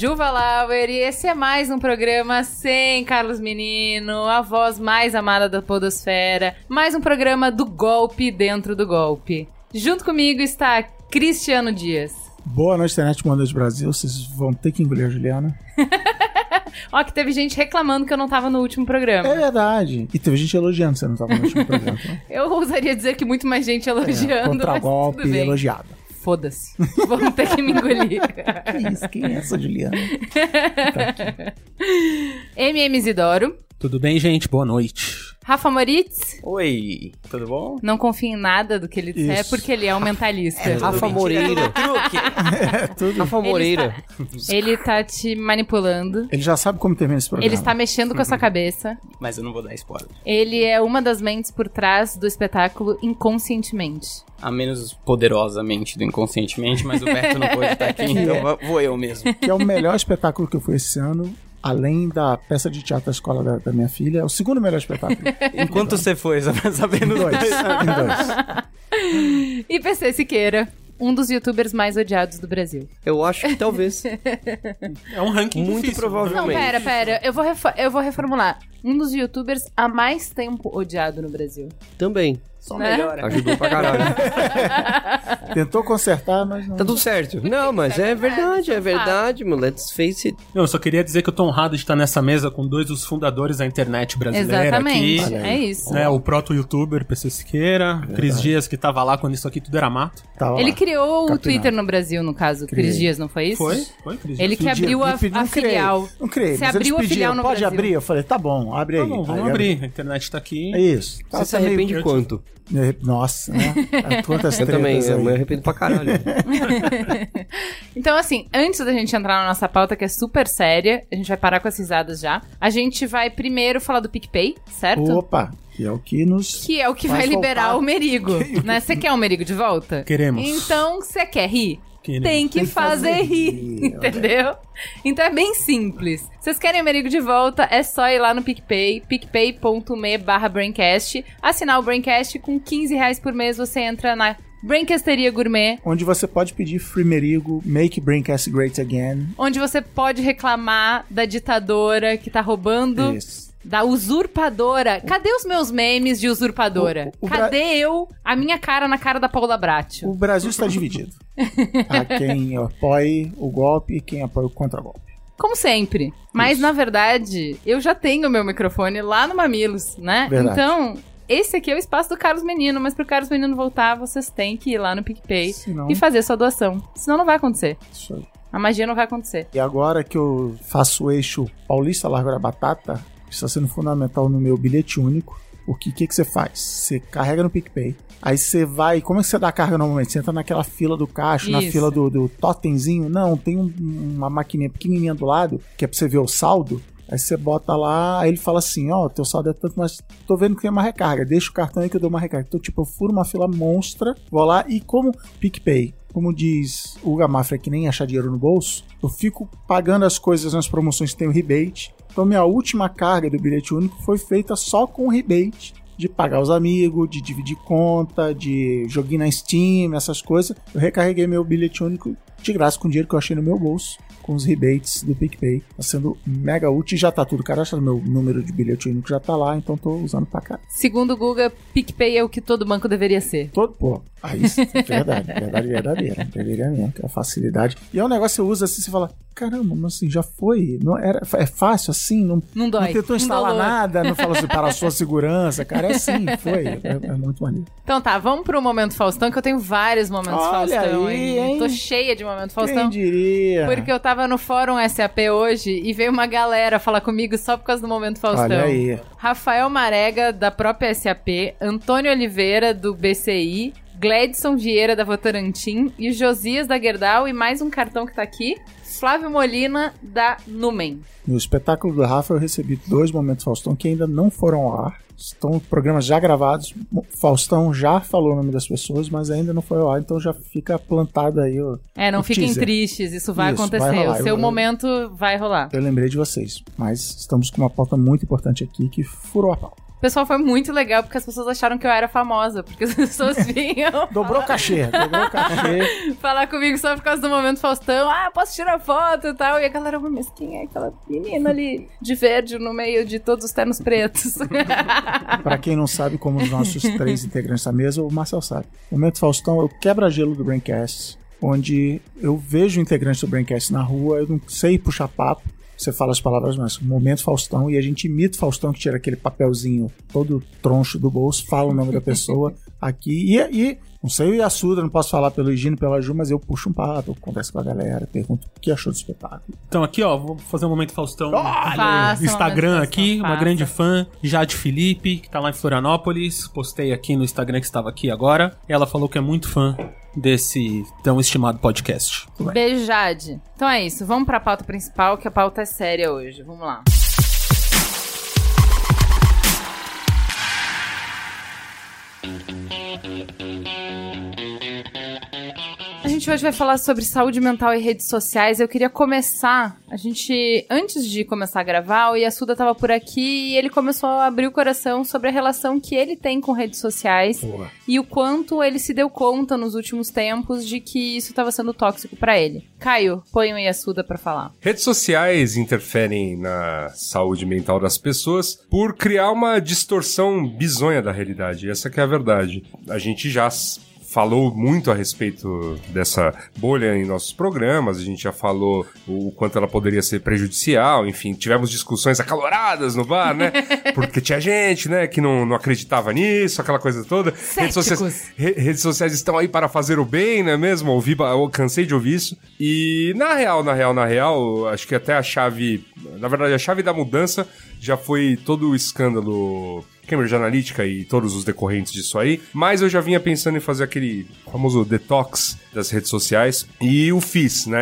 Juva Lauer e esse é mais um programa sem Carlos Menino, a voz mais amada da podosfera, mais um programa do golpe dentro do golpe. Junto comigo está Cristiano Dias. Boa noite, internet Mondas Brasil. Vocês vão ter que engolir a Juliana. Ó, que teve gente reclamando que eu não tava no último programa. É verdade. E teve gente elogiando que você não estava no último programa. Eu ousaria dizer que muito mais gente elogiando. É, tudo bem. elogiado. Foda-se. Vamos ter que me engolir. Que isso? Quem é essa Juliana? MM Isidoro. Tudo bem, gente? Boa noite. Rafa Moritz. Oi, tudo bom? Não confia em nada do que ele disser, Isso. porque ele é um mentalista. Rafa Moreira. Truque. É tudo. Rafa Moreira. Ele tá te manipulando. Ele já sabe como termina esse programa. Ele está mexendo com a sua cabeça. Mas eu não vou dar spoiler. Ele é uma das mentes por trás do espetáculo inconscientemente. A menos poderosamente do inconscientemente, mas o Beto não pode estar aqui, então vou eu mesmo. Que é o melhor espetáculo que eu fui esse ano. Além da peça de teatro da escola da, da minha filha. É o segundo melhor espetáculo. Enquanto você foi, nos dois. dois. Em dois. E PC Siqueira, um dos youtubers mais odiados do Brasil. Eu acho que talvez. É um ranking Muito difícil. Não, provavelmente. pera, pera. Eu vou, eu vou reformular. Um dos youtubers há mais tempo odiado no Brasil. Também. Só Né? melhora. Ajudou pra caralho. Tentou consertar, mas não. Tá tudo certo. Não, mas é verdade, é verdade, mano. Let's face it. Não, eu só queria dizer que eu tô honrado de estar nessa mesa com dois dos fundadores da internet brasileira Exatamente. aqui. É isso. Né, o proto-youtuber PC Siqueira, Cris Dias, que tava lá quando isso aqui tudo era mato. Tava Ele lá. criou o Capinado. Twitter no Brasil, no caso, Cris Criei. Dias, não foi isso? Foi? Foi, Cris Ele Dias? que Pedi- abriu a, a não criei, filial. Não criei, Você mas abriu eles a filial no pode Brasil. abrir? Eu falei, tá bom, abre aí. Tá bom, vamos Aí, abrir. A internet tá aqui. É isso. Você se arrepende quanto? Me- Nossa, né? Quantas Eu também, eu me arrependo pra caralho. Então, assim, antes da gente entrar na nossa pauta, que é super séria, a gente vai parar com as risadas já. A gente vai primeiro falar do PicPay, certo? Opa, que é o que nos... Que é o que vai liberar voltar. o Merigo. né? Você quer o Merigo de volta? Queremos. Então, você quer rir? Queremos. Tem que Tem que fazer, fazer rir, rir, entendeu? Então é bem simples. Vocês querem o Merigo de volta, é só ir lá no PicPay, picpay.me barra Braincast, assinar o Braincast com 15 reais por mês, você entra na Braincasteria Gourmet, Onde você pode pedir Free Merigo, Make Braincast Great Again. onde você pode reclamar da ditadora que tá roubando Isso. Da usurpadora. Cadê os meus memes de usurpadora? O- o- o Bra- Cadê eu, a minha cara na cara da Paula Bratio? O Brasil está dividido. Há quem apoie o golpe e quem apoia o contra-golpe. Como sempre. Mas, na verdade, eu já tenho o meu microfone lá no Mamilos, né? Verdade. Então, esse aqui é o espaço do Carlos Menino, mas pro Carlos Menino voltar, vocês têm que ir lá no PicPay Senão- e fazer sua doação. Senão não vai acontecer. Isso aí. A magia não vai acontecer. E agora que eu faço o eixo Paulista Largo da Batata, está sendo fundamental no meu bilhete único. Porque o que, que você faz? Você carrega no PicPay. Aí você vai. Como é que você dá a carga normalmente? Você entra naquela fila do caixa, na Isso. fila do, do totemzinho. Não, tem um- uma maquininha pequenininha do lado, que é pra você ver o saldo. Aí você bota lá, aí ele fala assim: Ó, teu saldo é tanto, mas tô vendo que tem uma recarga. Deixa o cartão aí que eu dou uma recarga. Então, tipo, eu furo uma fila monstra, vou lá e como PicPay, como diz o Gamafra, que nem achar dinheiro no bolso, eu fico pagando as coisas nas promoções que tem o rebate. Então, minha última carga do bilhete único foi feita só com o rebate de pagar os amigos, de dividir conta, de joguinho na Steam, essas coisas. Eu recarreguei meu bilhete único de graça com o dinheiro que eu achei no meu bolso, com os rebates do PicPay. Tá sendo mega útil e já tá tudo cadastrado. Meu número de bilhete único já tá lá, então tô usando pra cá. Segundo o Guga, PicPay é o que todo banco deveria ser. Todo, pô, aí sim, verdade, verdade verdadeira. Deveria mesmo, que é a facilidade. E é um negócio que você usa assim, você fala, caramba, mas assim, já foi. Não era, é fácil assim, não, Não dói. não tentou instalar Indolor. nada, não falou assim, para a sua segurança, cara, é assim, foi. É, é muito maneiro. Então tá, vamos pro Momento Faustão, que eu tenho vários Momentos Olha Faustão aí, hein? Tô cheia de Momento Quem Faustão. diria? Porque eu tava no fórum SAP hoje e veio uma galera falar comigo só por causa do Momento Faustão. Olha aí. Rafael Marega, da própria SAP, Antônio Oliveira, do BCI, Gladson Vieira da Votorantim e o Josias da Gerdau e mais um cartão que tá aqui, Flávio Molina da Numen. No espetáculo do Rafa eu recebi dois momentos Faustão que ainda não foram ao ar. Estão programas já gravados. Faustão já falou o nome das pessoas, mas ainda não foi ao ar, então já fica plantado aí o. É, não o fiquem teaser. tristes, isso vai Isso, acontecer. vai rolar. o seu Eu- momento vai rolar. Eu lembrei de vocês, mas estamos com uma pauta muito importante aqui que furou a pauta. O pessoal foi muito legal porque as pessoas acharam que eu era famosa, porque as pessoas vinham Dobrou o cachê, dobrou o cachê. falar comigo só por causa do momento Faustão. Ah, posso tirar foto e tal. E a galera, mas quem é aquela menina ali de verde no meio de todos os ternos pretos? Pra quem não sabe, como os nossos três integrantes da mesa, o Marcel sabe. O Momento Faustão é o quebra-gelo do Braincast, onde eu vejo integrantes do Braincast na rua, eu não sei puxar papo, você fala as palavras, mas Momento Faustão, e a gente imita o Faustão que tira aquele papelzinho todo troncho do bolso, fala o nome da pessoa aqui, e, e não sei o Yasuda, não posso falar pelo Higino, pela Ju, mas eu puxo um papo, converso com a galera, pergunto o que achou do espetáculo. Então aqui, ó, vou fazer um momento Faustão. Faça um Instagram momento aqui, Faustão, uma faça. grande fã, Jade Felipe, que tá lá em Florianópolis. Postei aqui no Instagram que estava aqui agora. Ela falou que é muito fã desse tão estimado podcast. Beijo, Jade. Então é isso, vamos pra pauta principal, que a pauta é séria hoje. Vamos lá. A gente hoje vai falar sobre saúde mental e redes sociais. Eu queria começar. A gente, antes de começar a gravar, o Yasuda tava por aqui e ele começou a abrir o coração sobre a relação que ele tem com redes sociais e o quanto ele se deu conta nos últimos tempos de que isso estava sendo tóxico pra ele. Caio, põe o Yasuda pra falar. Redes sociais interferem na saúde mental das pessoas por criar uma distorção bizonha da realidade. Essa que é a verdade. A gente já falou muito a respeito dessa bolha em nossos programas, a gente já falou o quanto ela poderia ser prejudicial, enfim, tivemos discussões acaloradas no bar, né? Porque tinha gente, né, que não, não acreditava nisso, aquela coisa toda. Redes sociais, re- redes sociais estão aí para fazer o bem, não é mesmo? Ouvi, eu cansei de ouvir isso. E na real, na real, na real, acho que até a chave, na verdade, a chave da mudança já foi todo o escândalo Cambridge Analytica e todos os decorrentes disso aí, mas eu já vinha pensando em fazer aquele famoso detox das redes sociais e o fiz, né?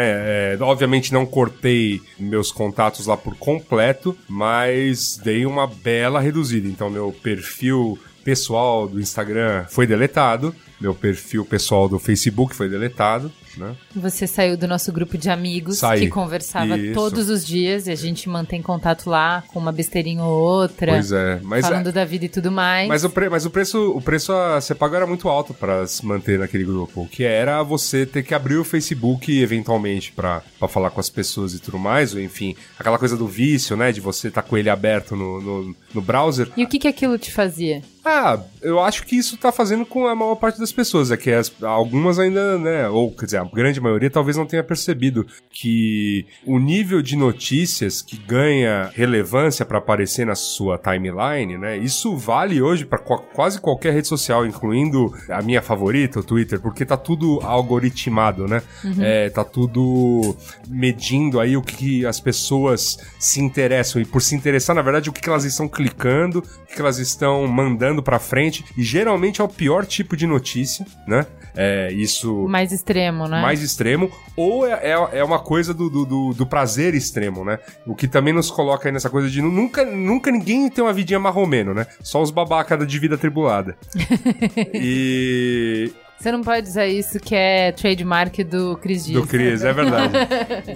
É, obviamente não cortei meus contatos lá por completo, mas dei uma bela reduzida. Então meu perfil pessoal do Instagram foi deletado, meu perfil pessoal do Facebook foi deletado, né? Você saiu do nosso grupo de amigos Saí. que conversava Isso. todos os dias e a gente mantém contato lá com uma besteirinha ou outra, Pois é, mas é- falando da vida e tudo mais. Mas o, pre- mas o preço, o preço a ser pago era muito alto pra se manter naquele grupo, que era você ter que abrir o Facebook eventualmente pra falar com as pessoas e tudo mais, ou enfim, aquela coisa do vício, né, de você estar com ele aberto no, no, no browser. E o que que aquilo te fazia? Ah, eu acho que isso tá fazendo com a maior parte das pessoas. É que as- algumas ainda, né? Ou, quer dizer, a grande maioria talvez não tenha percebido que o nível de notícias que ganha relevância pra aparecer na sua timeline, né? Isso vale hoje pra qua- quase qualquer rede social, incluindo a minha favorita, o Twitter, porque tá tudo algoritmado, né? É, tá tudo medindo aí o que as pessoas se interessam. E por se interessar, na verdade, o que elas estão clicando, o que elas estão mandando pra frente. E geralmente é o pior tipo de notícia, né? É, isso Mais extremo, né? mais extremo, ou é, é, é uma coisa do, do, do- prazer extremo, né? O que também nos coloca aí nessa coisa de nu- nunca, nunca ninguém tem uma vidinha marromeno, né? Só os babacas de vida atribulada. e. Você não pode dizer isso que é trademark do Cris Dias. Do Cris, é verdade.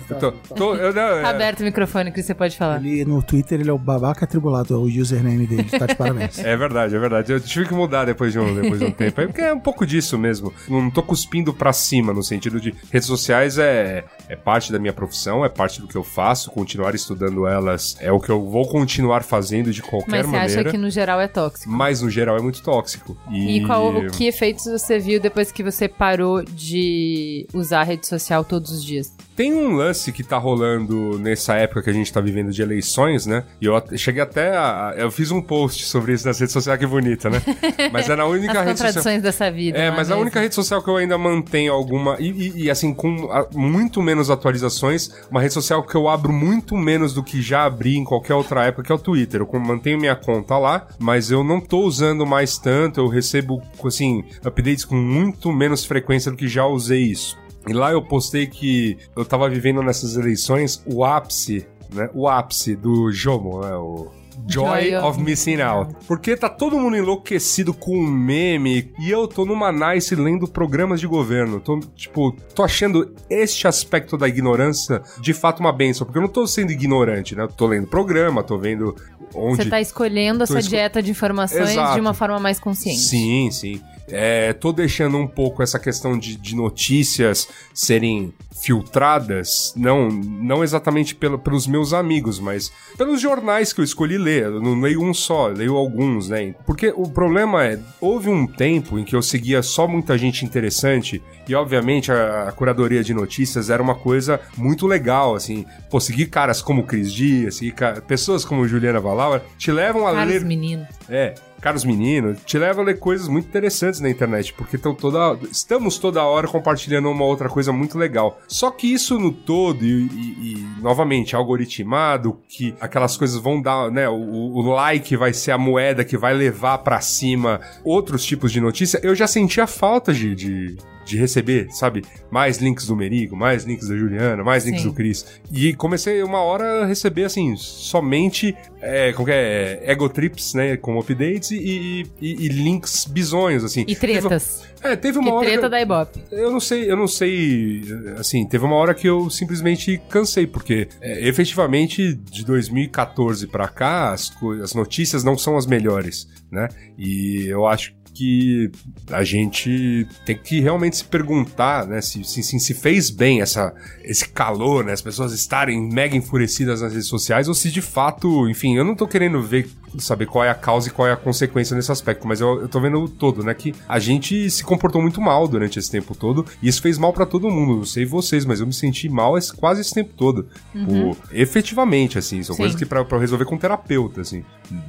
Eu tô- tô- eu- não, é- Tá aberto o microfone, Cris, você pode falar. Ele, no Twitter ele é o babaca atribulado, é o username dele, tá de parabéns. É verdade, é verdade. Eu tive que mudar depois de um, depois de um tempo. É porque é um pouco disso mesmo. Não tô cuspindo pra cima, no sentido de redes sociais é, é parte da minha profissão, é parte do que eu faço. Continuar estudando elas é o que eu vou continuar fazendo de qualquer Mas você maneira. acha que no geral é tóxico? Mas no geral é muito tóxico. E, E qual, que efeitos você viu depois que você parou de usar a rede social todos os dias? Tem um lance que tá rolando nessa época que a gente tá vivendo de eleições, né? E eu cheguei até a. Eu fiz um post sobre isso nas redes sociais, que bonita, né? Mas é na única As rede social. dessa vida. É, não mas a mesmo? única rede social que eu ainda mantenho alguma. E, e- e, assim, com a- muito menos atualizações, uma rede social que eu abro muito menos do que já abri em qualquer outra época, que é o Twitter. Eu mantenho minha conta lá, mas eu não tô usando mais tanto. Eu recebo, assim, updates com muito menos frequência do que já usei isso. E lá eu postei que eu tava vivendo nessas eleições o ápice, né? O ápice do Jomo, né? O. Joy, Joy of of Missing Out. Porque tá todo mundo enlouquecido com um meme e eu tô numa nice lendo programas de governo. Tô, tipo, tô achando este aspecto da ignorância de fato uma benção. Porque eu não tô sendo ignorante, né? Eu tô lendo programa, tô vendo onde. Você tá escolhendo essa esco- dieta de informações Exato. de uma forma mais consciente. Sim, sim. É, tô deixando um pouco essa questão de, de notícias serem filtradas, não, não exatamente pelo, pelos meus amigos, mas pelos jornais que eu escolhi ler. Eu não leio um só, leio alguns, né? Porque o problema é, houve um tempo em que eu seguia só muita gente interessante e, obviamente, a, a curadoria de notícias era uma coisa muito legal, assim. Pô, seguir caras como Cris Dias, seguir pessoas como Juliana Valauer, te levam a Caros ler... meninos. É, caros meninos, te leva a ler coisas muito interessantes na internet, porque tão toda, estamos toda hora compartilhando uma outra coisa muito legal. Só que isso no todo, e, e- e, novamente, algoritmado, que aquelas coisas vão dar, né? O, o like vai ser a moeda que vai levar pra cima outros tipos de notícia, eu já sentia falta de. de de receber, sabe? Mais links do Merigo, mais links da Juliana, mais links Sim. do Cris. E comecei uma hora a receber, assim, somente é, como que é, ego trips, né? Com updates e, e- e links bizonhos, assim. E tretas. Teve, é, teve uma Que hora. treta eu- da Ibope. eu não sei, eu não sei, assim, teve uma hora que eu simplesmente cansei, porque é, efetivamente de 2014 pra cá, as, as notícias não são as melhores, né? E eu acho que a gente tem que realmente se perguntar, né, se, se, se, fez bem essa, esse calor, né, as pessoas estarem mega enfurecidas nas redes sociais, ou se de fato, enfim, eu não tô querendo ver, saber qual é a causa e qual é a consequência nesse aspecto, mas eu, eu tô vendo o todo, né, que a gente se comportou muito mal durante esse tempo todo, e isso fez mal pra todo mundo, não sei vocês, mas eu me senti mal esse, quase esse tempo todo. Tipo, efetivamente, assim, são Sim. coisas que eu resolver com um terapeuta, assim,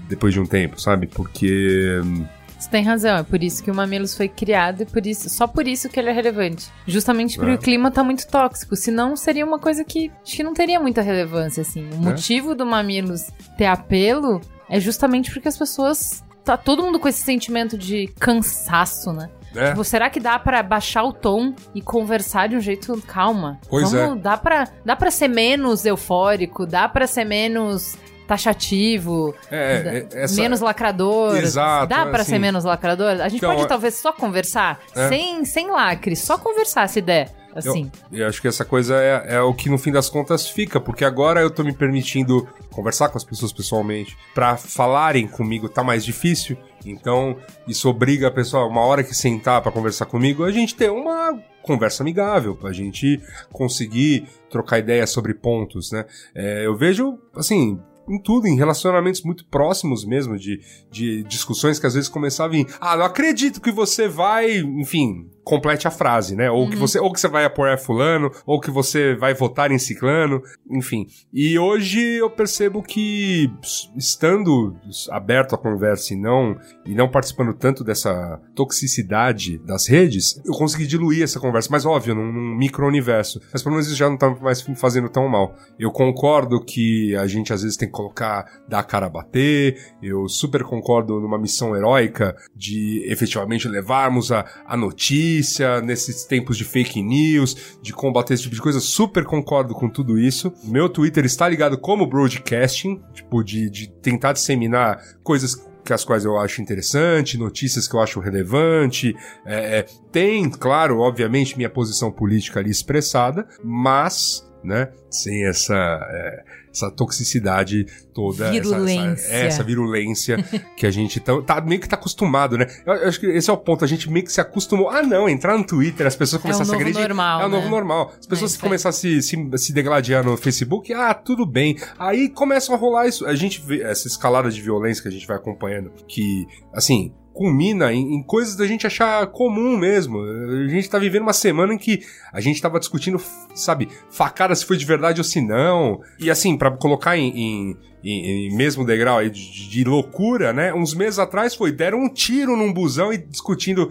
depois de um tempo, sabe? Porque... Você tem razão, é por isso que o Mamilos foi criado e por isso, só por isso que ele é relevante. Justamente porque É. o clima tá muito tóxico, senão seria uma coisa que acho que não teria muita relevância, assim. O motivo do Mamilos ter apelo é justamente porque as pessoas... Tá todo mundo com esse sentimento de cansaço, né? É. Tipo, será que dá pra baixar o tom e conversar de um jeito calma? Pois é. Vamos, Dá pra, dá pra ser menos eufórico, dá pra ser menos taxativo, É, é, essa- menos lacrador. Exato, Dá pra assim. ser menos lacrador? A gente Então, pode é- talvez só conversar É. sem, sem lacre, só conversar se der. Assim. Eu, eu acho que essa coisa é, é o que no fim das contas fica, porque agora eu tô me permitindo conversar com as pessoas pessoalmente. Pra falarem comigo tá mais difícil, então isso obriga a pessoa, uma hora que sentar pra conversar comigo, a gente ter uma conversa amigável, pra gente conseguir trocar ideias sobre pontos, né? É, eu vejo, assim, em tudo, em relacionamentos muito próximos mesmo, de, de discussões que às vezes começavam em ah, não acredito que você vai, enfim, complete a frase, né? Ou que você, ou que você vai apoiar fulano, ou que você vai votar em ciclano, enfim. E hoje eu percebo que estando aberto à conversa e não e não participando tanto dessa toxicidade das redes, eu consegui diluir essa conversa, mas óbvio, num, num micro-universo. Mas pelo menos isso já não tá mais fazendo tão mal. Eu concordo que a gente às vezes tem que colocar, dar a cara a bater, eu super concordo numa missão heróica de efetivamente levarmos a, a notícia nesses tempos de fake news, de combater esse tipo de coisa, super concordo com tudo isso. Meu Twitter está ligado como broadcasting, tipo, de, de tentar disseminar coisas que as quais eu acho interessante, notícias que eu acho relevante. É, é, tem, claro, obviamente, minha posição política ali expressada, mas, né, sem essa, é, essa toxicidade toda. essa- Virulência. Essa, é, essa virulência que a gente tá, tá meio que tá acostumado, né? Eu, eu acho que esse é o ponto, a gente meio que se acostumou. Ah, não, entrar no Twitter, as pessoas É começaram a se novo agredir. normal, É o novo né? normal. As pessoas É começam a se, se, se degladiar no Facebook, ah, tudo bem. Aí começam a rolar isso. A gente vê essa escalada de violência que a gente vai acompanhando, que, assim, culmina em, em coisas da gente achar comum mesmo. A gente tá vivendo uma semana em que a gente tava discutindo, sabe, facada se foi de verdade ou se não. E assim, pra colocar em, em, em- mesmo degrau aí de, de loucura, né? Uns meses atrás foi, deram um tiro num busão e discutindo,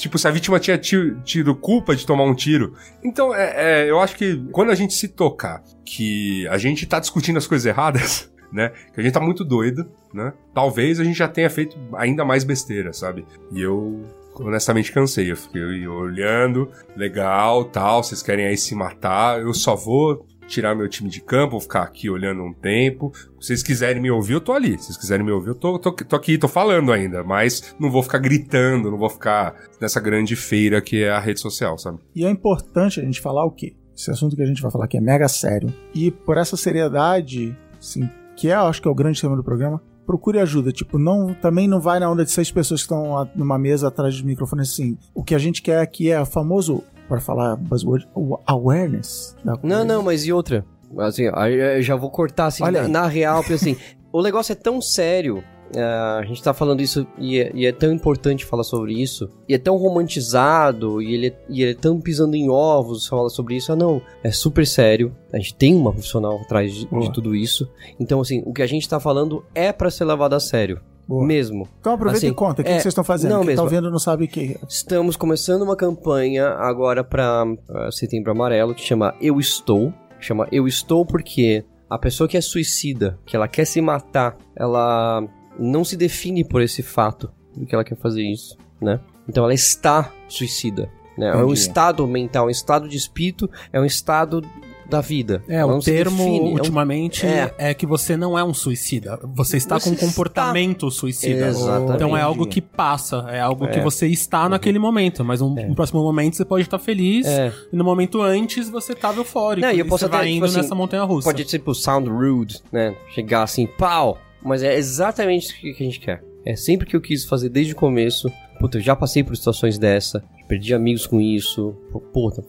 tipo, se a vítima tinha ti- tido culpa de tomar um tiro. Então, é, é, eu acho que quando a gente se tocar que a gente tá discutindo as coisas erradas, né? Que a gente tá muito doido, né? Talvez a gente já tenha feito ainda mais besteira, sabe? E eu honestamente cansei. Eu fiquei olhando, legal, tal, vocês querem aí se matar, eu só vou tirar meu time de campo, vou ficar aqui olhando um tempo. Se vocês quiserem me ouvir, eu tô ali. Se vocês quiserem me ouvir, eu tô, tô, tô aqui, tô falando ainda. Mas não vou ficar gritando, não vou ficar nessa grande feira que é a rede social, sabe? E é importante a gente falar o quê? Esse assunto que a gente vai falar aqui é mega sério. E por essa seriedade, assim, que é, acho que é o grande tema do programa, procure ajuda. Tipo, não, também não vai na onda de seis pessoas que estão numa mesa atrás do microfone assim. O que a gente quer aqui é o famoso, para falar buzzword, o awareness. Não, não, mas e outra? Assim, eu já vou cortar assim, Olha na, na real, porque assim, o negócio é tão sério. Ah, a gente tá falando isso e é, e é tão importante falar sobre isso, e é tão romantizado, e ele, é- e ele é tão pisando em ovos falar sobre isso. Ah, não, é super sério. A gente tem uma profissional atrás de, de tudo isso. Então, assim, o que a gente tá falando é pra ser levado a sério. Boa. Mesmo. Então aproveita Assim, e conta, o que, é, que vocês estão fazendo? não Quem tá mesmo. ouvindo não sabe o que. Estamos começando uma campanha agora para Setembro Amarelo que chama Eu Estou. Chama Eu Estou porque a pessoa que é suicida, que ela quer se matar, ela não se define por esse fato de que ela quer fazer isso, né? Então ela está suicida. Né? É um estado mental, um estado de espírito, é um estado da vida. É, Ela o termo define, é um- ultimamente é. é. que você não é um suicida. Você está Você com um comportamento suicida. Exatamente. Então é algo que passa, é algo É. que você está naquele momento, mas um, no próximo momento você pode estar feliz, É. e no momento antes você estava eufórico. Não, e eu posso você até, vai tipo indo assim, nessa montanha russa. Pode ser, tipo, sound rude, né? Chegar assim, pau! Mas é exatamente o que a gente quer. É sempre que eu quis fazer desde o começo. Puta, eu já passei por situações dessa. Perdi amigos com isso. Puta,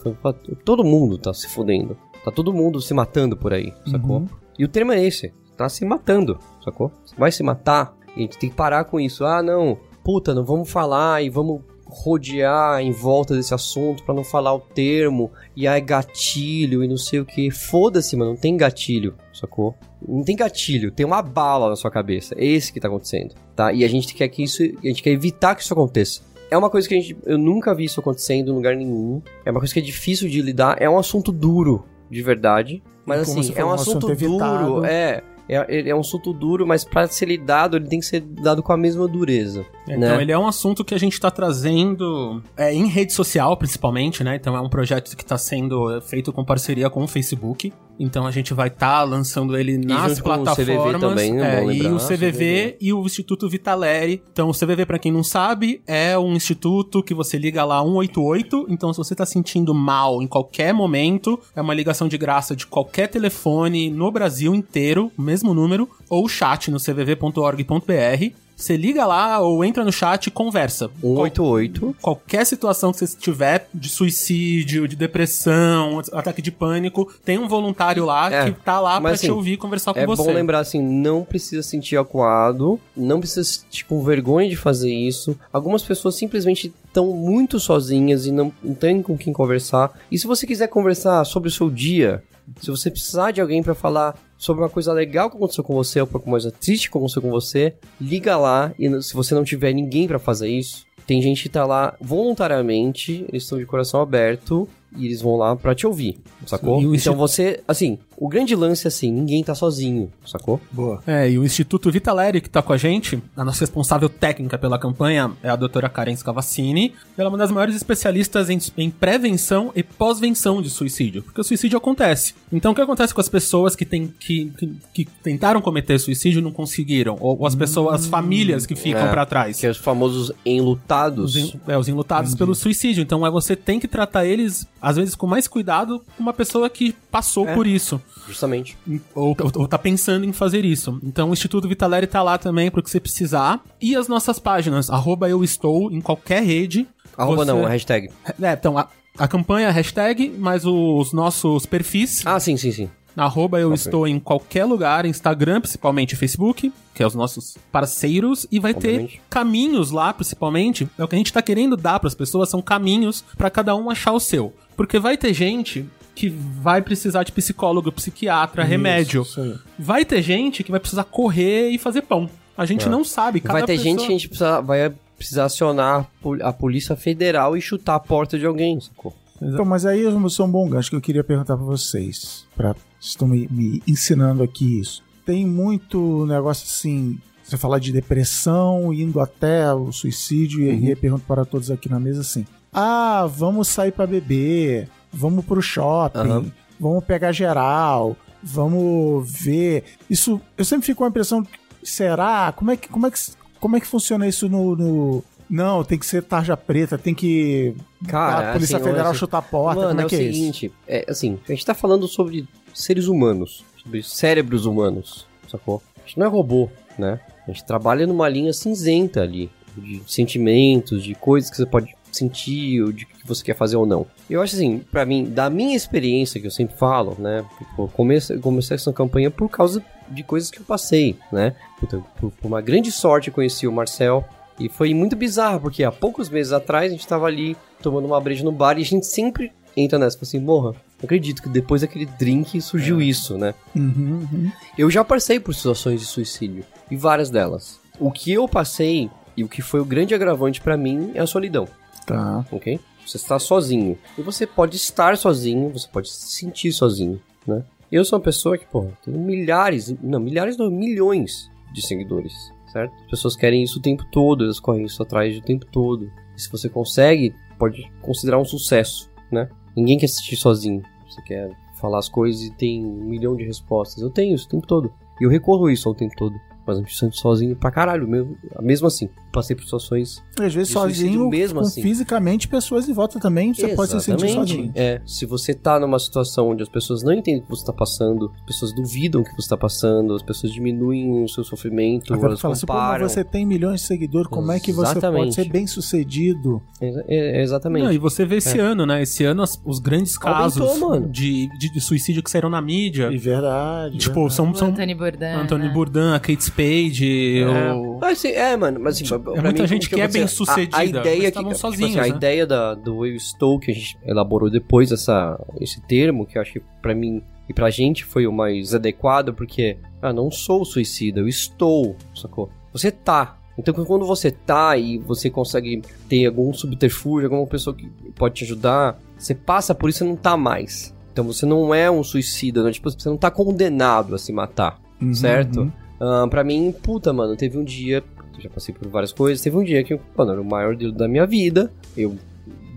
todo mundo tá se fudendo. Tá todo mundo se matando por aí, sacou? E o termo é esse. Tá se matando, sacou? Você vai se matar. E a gente tem que parar com isso. Ah, não. Puta, não vamos falar e vamos rodear em volta desse assunto pra não falar o termo. E aí gatilho e não sei o que. Foda-se, mano. Não tem gatilho, sacou? Não tem gatilho, tem uma bala na sua cabeça. É esse que tá acontecendo, tá? E a gente quer que isso, a gente quer evitar que isso aconteça. É uma coisa que a gente, eu nunca vi isso acontecendo em lugar nenhum. É uma coisa que é difícil de lidar. É um assunto duro, de verdade. Mas assim, é um um assunto, assunto duro. É, é, é um assunto duro, mas pra ser lidado, ele tem que ser dado com a mesma dureza. Então, né? ele é um assunto que a gente está trazendo é, em rede social, principalmente, né? Então, é um projeto que está sendo feito com parceria com o Facebook. Então, a gente vai estar lançando ele nas com o CVV plataformas. também, é é, e o CVV CVV. e o Instituto Vitaleri. Então, o CVV, para quem não sabe, é um instituto que você liga lá 188. Então, se você está sentindo mal em qualquer momento, é uma ligação de graça de qualquer telefone no Brasil inteiro, mesmo número, ou chat no cvv.org.br. Você liga lá ou entra no chat e conversa. 188. Qualquer situação que você tiver de suicídio, de depressão, ataque de pânico, tem um voluntário lá É, que tá lá pra mas, te assim, ouvir e conversar com É você. bom lembrar assim, não precisa se sentir acuado, não precisa se sentir com vergonha de fazer isso. Algumas pessoas simplesmente estão muito sozinhas e não, não têm com quem conversar. E se você quiser conversar sobre o seu dia, se você precisar de alguém pra falar sobre uma coisa legal que aconteceu com você ou uma coisa triste que aconteceu com você, liga lá e se você não tiver ninguém pra fazer isso, tem gente que tá lá voluntariamente, eles estão de coração aberto e eles vão lá pra te ouvir, sacou? Então Instituto- você, assim, o grande lance é assim, ninguém tá sozinho, sacou? Boa. É, e o Instituto Vitaleri, que tá com a gente, a nossa responsável técnica pela campanha é a doutora Karen Scavassini. Ela é uma das maiores especialistas em, em prevenção e pós-venção de suicídio, porque o suicídio acontece. Então, o que acontece com as pessoas que, tem, que, que, que tentaram cometer suicídio e não conseguiram? Ou, ou as pessoas, as famílias que ficam É, pra trás? Que é os famosos enlutados. Os, é, os enlutados pelo suicídio. Então é você tem que tratar eles, às vezes, com mais cuidado com uma pessoa que passou É. por isso. Justamente. Ou, ou, ou tá pensando em fazer isso. Então o Instituto Vitaleri tá lá também pro que você precisar. E as nossas páginas, arroba eu estou em qualquer rede. Arroba Você- não, a hashtag. É, então, a, a campanha, a hashtag, mas os nossos perfis. Ah, sim, sim, sim. Na arroba eu estou em qualquer lugar, Instagram, principalmente Facebook, que é os nossos parceiros, e vai Obviamente. ter caminhos lá, principalmente. É o que a gente tá querendo dar pras pessoas, são caminhos pra cada um achar o seu. Porque vai ter gente que vai precisar de psicólogo, psiquiatra, remédio. Isso aí. Vai ter gente que vai precisar correr e fazer pão. A gente não sabe, cada Vai ter pessoa... gente que a gente precisa, vai precisar acionar a pol- a Polícia Federal e chutar a porta de alguém, sacou? Então, mas aí eu sou um bom gancho que eu queria perguntar pra vocês. Pra, vocês estão me, me ensinando aqui isso. Tem muito negócio assim. Você falar de depressão, indo até o suicídio, e aí eu pergunto para todos aqui na mesa assim: Ah, vamos sair pra beber, vamos pro shopping, Aham. vamos pegar geral, vamos ver. Isso, eu sempre fico com a impressão: será? Como é que, como é que, como é que funciona isso no- no não, tem que ser tarja preta, tem que Cara, a Polícia assim, Federal assim, chutar a porta, Mano, como é, é, que é isso? seguinte, é assim, a gente tá falando sobre seres humanos, sobre cérebros humanos, sacou? A gente não é robô, né? A gente trabalha numa linha cinzenta ali, de sentimentos, de coisas que você pode sentir, ou de que você quer fazer ou não. Eu acho assim, pra mim, da minha experiência, que eu sempre falo, né? Tipo, eu comecei, comecei essa campanha por causa de coisas que eu passei, né? Puta, por, por uma grande sorte eu conheci o Marcel, e foi muito bizarro, porque há poucos meses atrás a gente tava ali tomando uma breja no bar e a gente sempre entra nessa, assim, morra, não acredito que depois daquele drink surgiu isso, né? Uhum, uhum. Eu já passei por situações de suicídio, e várias delas. O que eu passei e o que foi o grande agravante pra mim é a solidão, Tá. ok? Você está sozinho. E você pode estar sozinho, você pode se sentir sozinho, né? Eu sou uma pessoa que, pô, tem milhares, não, milhares não, milhões de seguidores, certo? As pessoas querem isso o tempo todo, elas correm isso atrás o tempo todo. E se você consegue, pode considerar um sucesso, né? Ninguém quer assistir sozinho. Você quer falar as coisas e tem um milhão de respostas. Eu tenho isso o tempo todo. E eu recorro a isso ao tempo todo. Mas eu me sinto sozinho pra caralho, mesmo, mesmo assim. Passei por situações Às vezes sozinho, mesmo com assim. fisicamente pessoas em volta também, você pode se sentir Exatamente. sozinho. É, se você tá numa situação onde as pessoas não entendem o que você tá passando, as pessoas duvidam o que você tá passando, as pessoas diminuem o seu sofrimento, Agora elas fala assim, pô, mas comparam. você tem milhões de seguidores, como é que você pode Exatamente. ser bem sucedido? Exa- é, exatamente. Não, e você vê esse ano, né? Esse ano as- os grandes Aumentou, casos mano. de, de, de suicídio que saíram na mídia. De verdade. tipo, verdade. são, são Anthony Bourdain. Anthony né? Bourdain, a Kate Spade, o... Ah, sim, é, mano, mas assim, pra é muita mim, gente que é dizer, bem-sucedida, A, a mas ideia que, estavam tipo sozinhos, assim, a né? ideia da, do eu estou que a gente elaborou depois essa, esse termo, que eu acho que pra mim e pra gente foi o mais adequado, porque ah, não sou suicida, eu estou, sacou? Você tá. Então quando você tá e você consegue ter algum subterfúgio, alguma pessoa que pode te ajudar, você passa por isso e não tá mais. Então você não é um suicida, não, tipo, você não tá condenado a se matar Uhum, certo? uhum. Ah, pra mim, puta, mano, teve um dia. Já passei por várias coisas. Teve um dia que, mano, era o maior dedo da minha vida. Eu,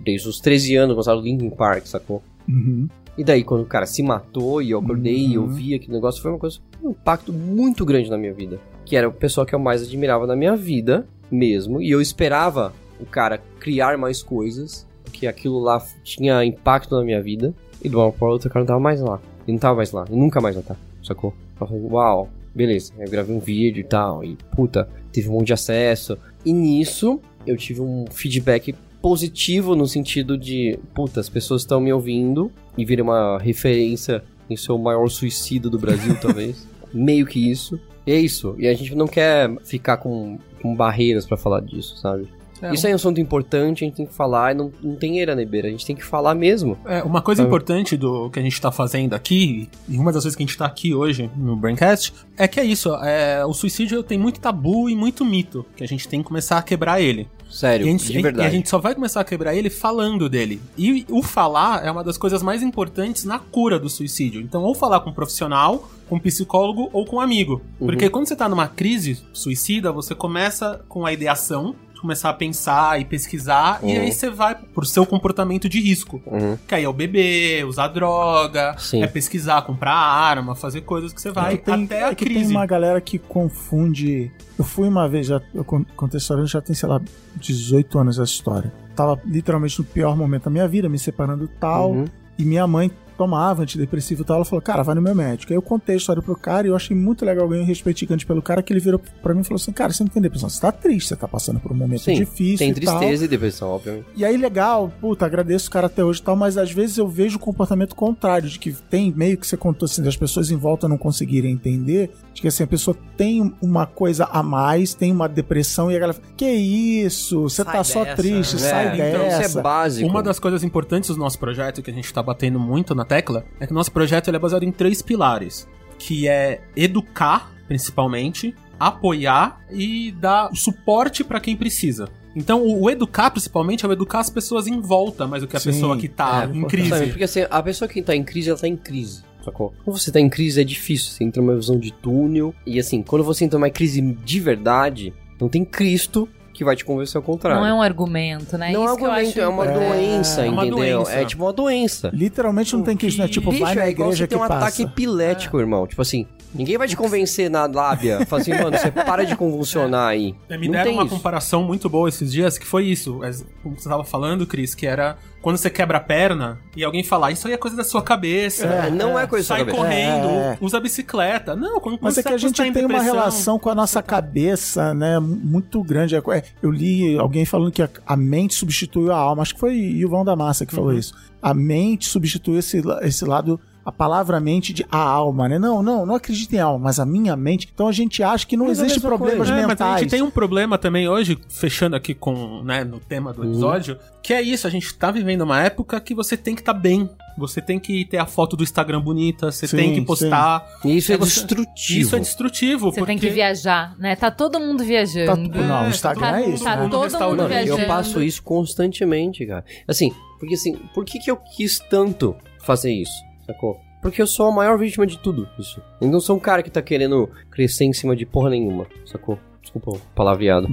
desde os 13 anos, gostava do Linkin Park, sacou? Uhum. E daí, quando o cara se matou e eu acordei e eu Uhum. vi aquele negócio, foi uma coisa, um impacto muito grande na minha vida. Que era o pessoal que eu mais admirava na minha vida, mesmo. E eu esperava o cara criar mais coisas, porque aquilo lá tinha impacto na minha vida. E de uma hora pra outra, o cara não tava mais lá. Ele não tava mais lá. E nunca mais vai estar, sacou? Eu falei, uau, beleza. Eu gravei um vídeo e tal. E, puta, teve um monte de acesso. E nisso, eu tive um feedback positivo no sentido de, puta, as pessoas estão me ouvindo e vira uma referência em ser o maior suicídio do Brasil, talvez. Meio que isso. E é isso. E a gente não quer ficar com, com barreiras pra falar disso, sabe? É, isso aí é um assunto importante, a gente tem que falar, e não, não tem era nebeira, a gente tem que falar mesmo. É, uma coisa Ah. importante do que a gente tá fazendo aqui, e uma das vezes que a gente tá aqui hoje no Braincast, é que é isso, é, o suicídio tem muito tabu e muito mito, que a gente tem que começar a quebrar ele. Sério, E gente, de e verdade. a gente só vai começar a quebrar ele falando dele. E o falar é uma das coisas mais importantes na cura do suicídio. Então, ou falar com um profissional, com um psicólogo ou com um amigo. Uhum. Porque quando você tá numa crise suicida, você começa com a ideação, começar a pensar e pesquisar, e Uhum. aí você vai pro seu comportamento de risco. Uhum. Que aí é o beber, usar droga, Sim. é pesquisar, comprar arma, fazer coisas que você vai É que tem, até a é que crise. tem uma galera que confunde. Eu fui uma vez, já, eu con- contei essa história, já tem, sei lá, 18 anos essa história. Tava literalmente no pior momento da minha vida, me separando e tal. Uhum. E minha mãe tomava antidepressivo e tal. Ela falou, cara, vai no meu médico. Aí eu contei a história pro cara e eu achei muito legal, ganhei um respeito gigante pelo cara, que ele virou pra mim e falou assim, cara, você não tem depressão, você tá triste, você tá passando por um momento Sim, difícil tem e tal. tristeza e depressão, obviamente. E aí, legal, puta, agradeço o cara até hoje e tal, mas às vezes eu vejo o comportamento contrário, de que tem meio que você contou assim, das pessoas em volta não conseguirem entender, de que assim, a pessoa tem uma coisa a mais, tem uma depressão e a galera fala, que isso, você Sai tá só dessa, triste, né? sai então dessa. isso é básico. Uma das coisas importantes do nosso projeto, que a gente tá batendo muito na tecla, é que o nosso projeto ele é baseado em três pilares, que é educar, principalmente, apoiar e dar suporte pra quem precisa. Então, o, o educar, principalmente, é o educar as pessoas em volta, mais do que a Sim, pessoa que tá é, em crise. porque assim, a pessoa que tá em crise, ela tá em crise. Sacou? Quando você tá em crise é difícil, você entra numa visão de túnel. E assim, quando você entra numa crise de verdade, não tem Cristo que vai te convencer ao contrário. Não é um argumento, né? Não é Isso que eu argumento, acho é uma importante. doença, É uma entendeu? doença. É tipo uma doença. Literalmente não tem que isso, né? Tipo, Bicho, vai na é igreja que um ataque passa. epilético, irmão. Tipo assim, ninguém vai te convencer na lábia. Fala assim, mano, você para de convulsionar aí. É, Me não deram tem uma isso. comparação muito boa esses dias, que foi isso. é, Como você tava falando, Cris, que era quando você quebra a perna e alguém falar, isso aí é coisa da sua cabeça. É, não é coisa da Sai sua cabeça. correndo, É. usa bicicleta. Não, quando, Mas é que a gente tá em tem uma relação com a nossa cabeça, né, muito grande. É, Eu li alguém falando que a- mente substituiu a alma. Acho que foi Ivan da Massa que Uhum. falou isso. A mente substituiu esse, esse lado, a palavra mente de a alma, né? Não, não, não acredita em alma, mas a minha mente. Então a gente acha que não Mas é existe problemas coisa. É, mas mentais. a gente tem um problema também hoje, fechando aqui com, né, no tema do episódio, que é isso, a gente tá vivendo uma época que você tem que estar tá bem. Você tem que ter a foto do Instagram bonita, você Sim, tem que postar. E isso é, É destrutivo. Isso é destrutivo. Você porque... tem que viajar, né? Tá todo mundo Tá- viajando. não, o É, Instagram tá- é isso. tá né? todo restaurante. mundo Mano, eu viajando. passo isso constantemente, cara. Assim, porque assim, por que que eu quis tanto fazer isso, sacou? Porque eu sou a maior vítima de tudo isso. Eu não sou um cara que tá querendo crescer em cima de porra nenhuma, sacou? Desculpa o palavreado.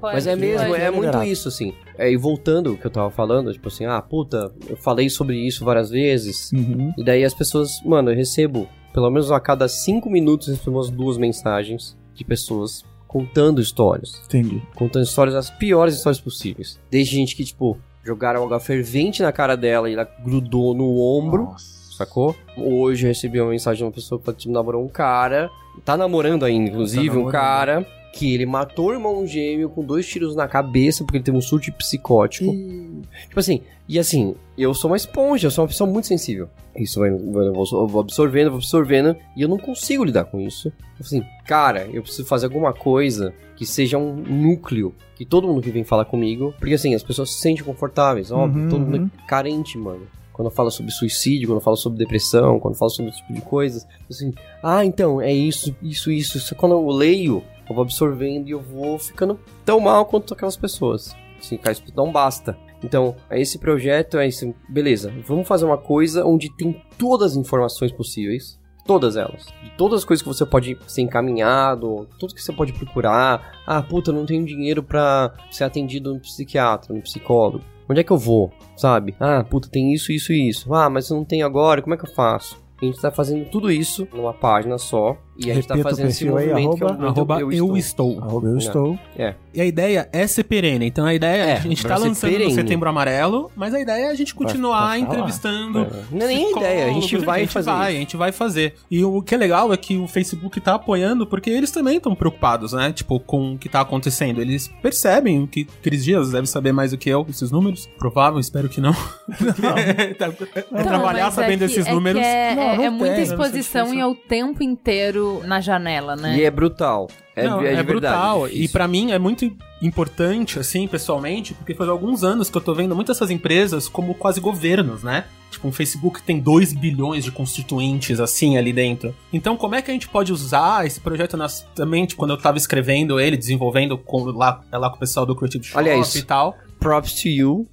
Pode, Mas é mesmo, pode. é muito isso, assim. É, e voltando ao que eu tava falando, tipo assim, ah, puta, eu falei sobre isso várias vezes. Uhum. E daí as pessoas, mano, eu recebo, pelo menos a cada cinco minutos, eu recebo umas duas mensagens de pessoas contando histórias. Entendi. Contando histórias, as piores histórias possíveis. Desde gente que, tipo, jogaram água fervente na cara dela e ela grudou no ombro, sacou? Hoje eu recebi uma mensagem de uma pessoa que tipo, namorou um cara, tá namorando ainda, inclusive, Tá um namorando. cara que ele matou o irmão gêmeo com dois tiros na cabeça porque ele teve um surto psicótico. Tipo assim, e assim, eu sou uma esponja, eu sou uma pessoa muito sensível. Isso vai, vai- eu vou absorvendo, vou absorvendo, e eu não consigo lidar com isso. Assim, cara, eu preciso fazer alguma coisa que seja um núcleo, que todo mundo que vem falar comigo, porque assim, as pessoas se sentem confortáveis, óbvio, Uhum, todo mundo uhum. é carente, mano. Quando eu falo sobre suicídio, quando eu falo sobre depressão, quando eu falo sobre esse tipo de coisas, assim, ah, então, é isso, isso, isso. Isso quando eu leio, eu vou absorvendo e eu vou ficando tão mal quanto aquelas pessoas. Assim, cara, isso não basta. Então, esse projeto é isso. Beleza, vamos fazer uma coisa onde tem todas as informações possíveis. Todas elas. De todas as coisas que você pode ser encaminhado, tudo que você pode procurar. Ah, puta, não tenho dinheiro pra ser atendido no psiquiatra, no psicólogo. Onde é que eu vou? Sabe? Ah, puta, tem isso, isso e isso. Ah, mas eu não tenho agora, como é que eu faço? A gente tá fazendo tudo isso numa página só. E a gente tá Repita o fazendo esse perfil aí, movimento que é o arroba- Arroba eu, eu estou. Arroba eu Não. estou. É. E a ideia é ser perene. Então a ideia É, a gente tá lançando no perene. Setembro Amarelo, mas a ideia é a gente continuar pode falar. entrevistando. É. Não é nem ideia, a gente vai fazer Vai, isso. a gente vai fazer. E o que é legal é que o Facebook tá apoiando porque eles também estão preocupados, né? Tipo, com o que tá acontecendo. Eles percebem que Cris Dias deve saber mais do que eu esses números. Provável, espero que não. Tá- é Não, trabalhar sabendo é que- esses é números. É, Não, é- não é muita tem, não exposição e é o tempo inteiro na janela, né? E é brutal. É, Não, é, é, brutal. verdade. E pra mim é muito importante, assim, pessoalmente, porque faz alguns anos que eu tô vendo muitas essas empresas como quase governos, né? Tipo, um Facebook que tem 2 bilhões de constituintes, assim, ali dentro. Então, como é que a gente pode usar esse projeto nas, também, tipo, quando eu tava escrevendo ele, desenvolvendo com, lá, lá com o pessoal do Creative Shop Aliás, e tal. Props to you.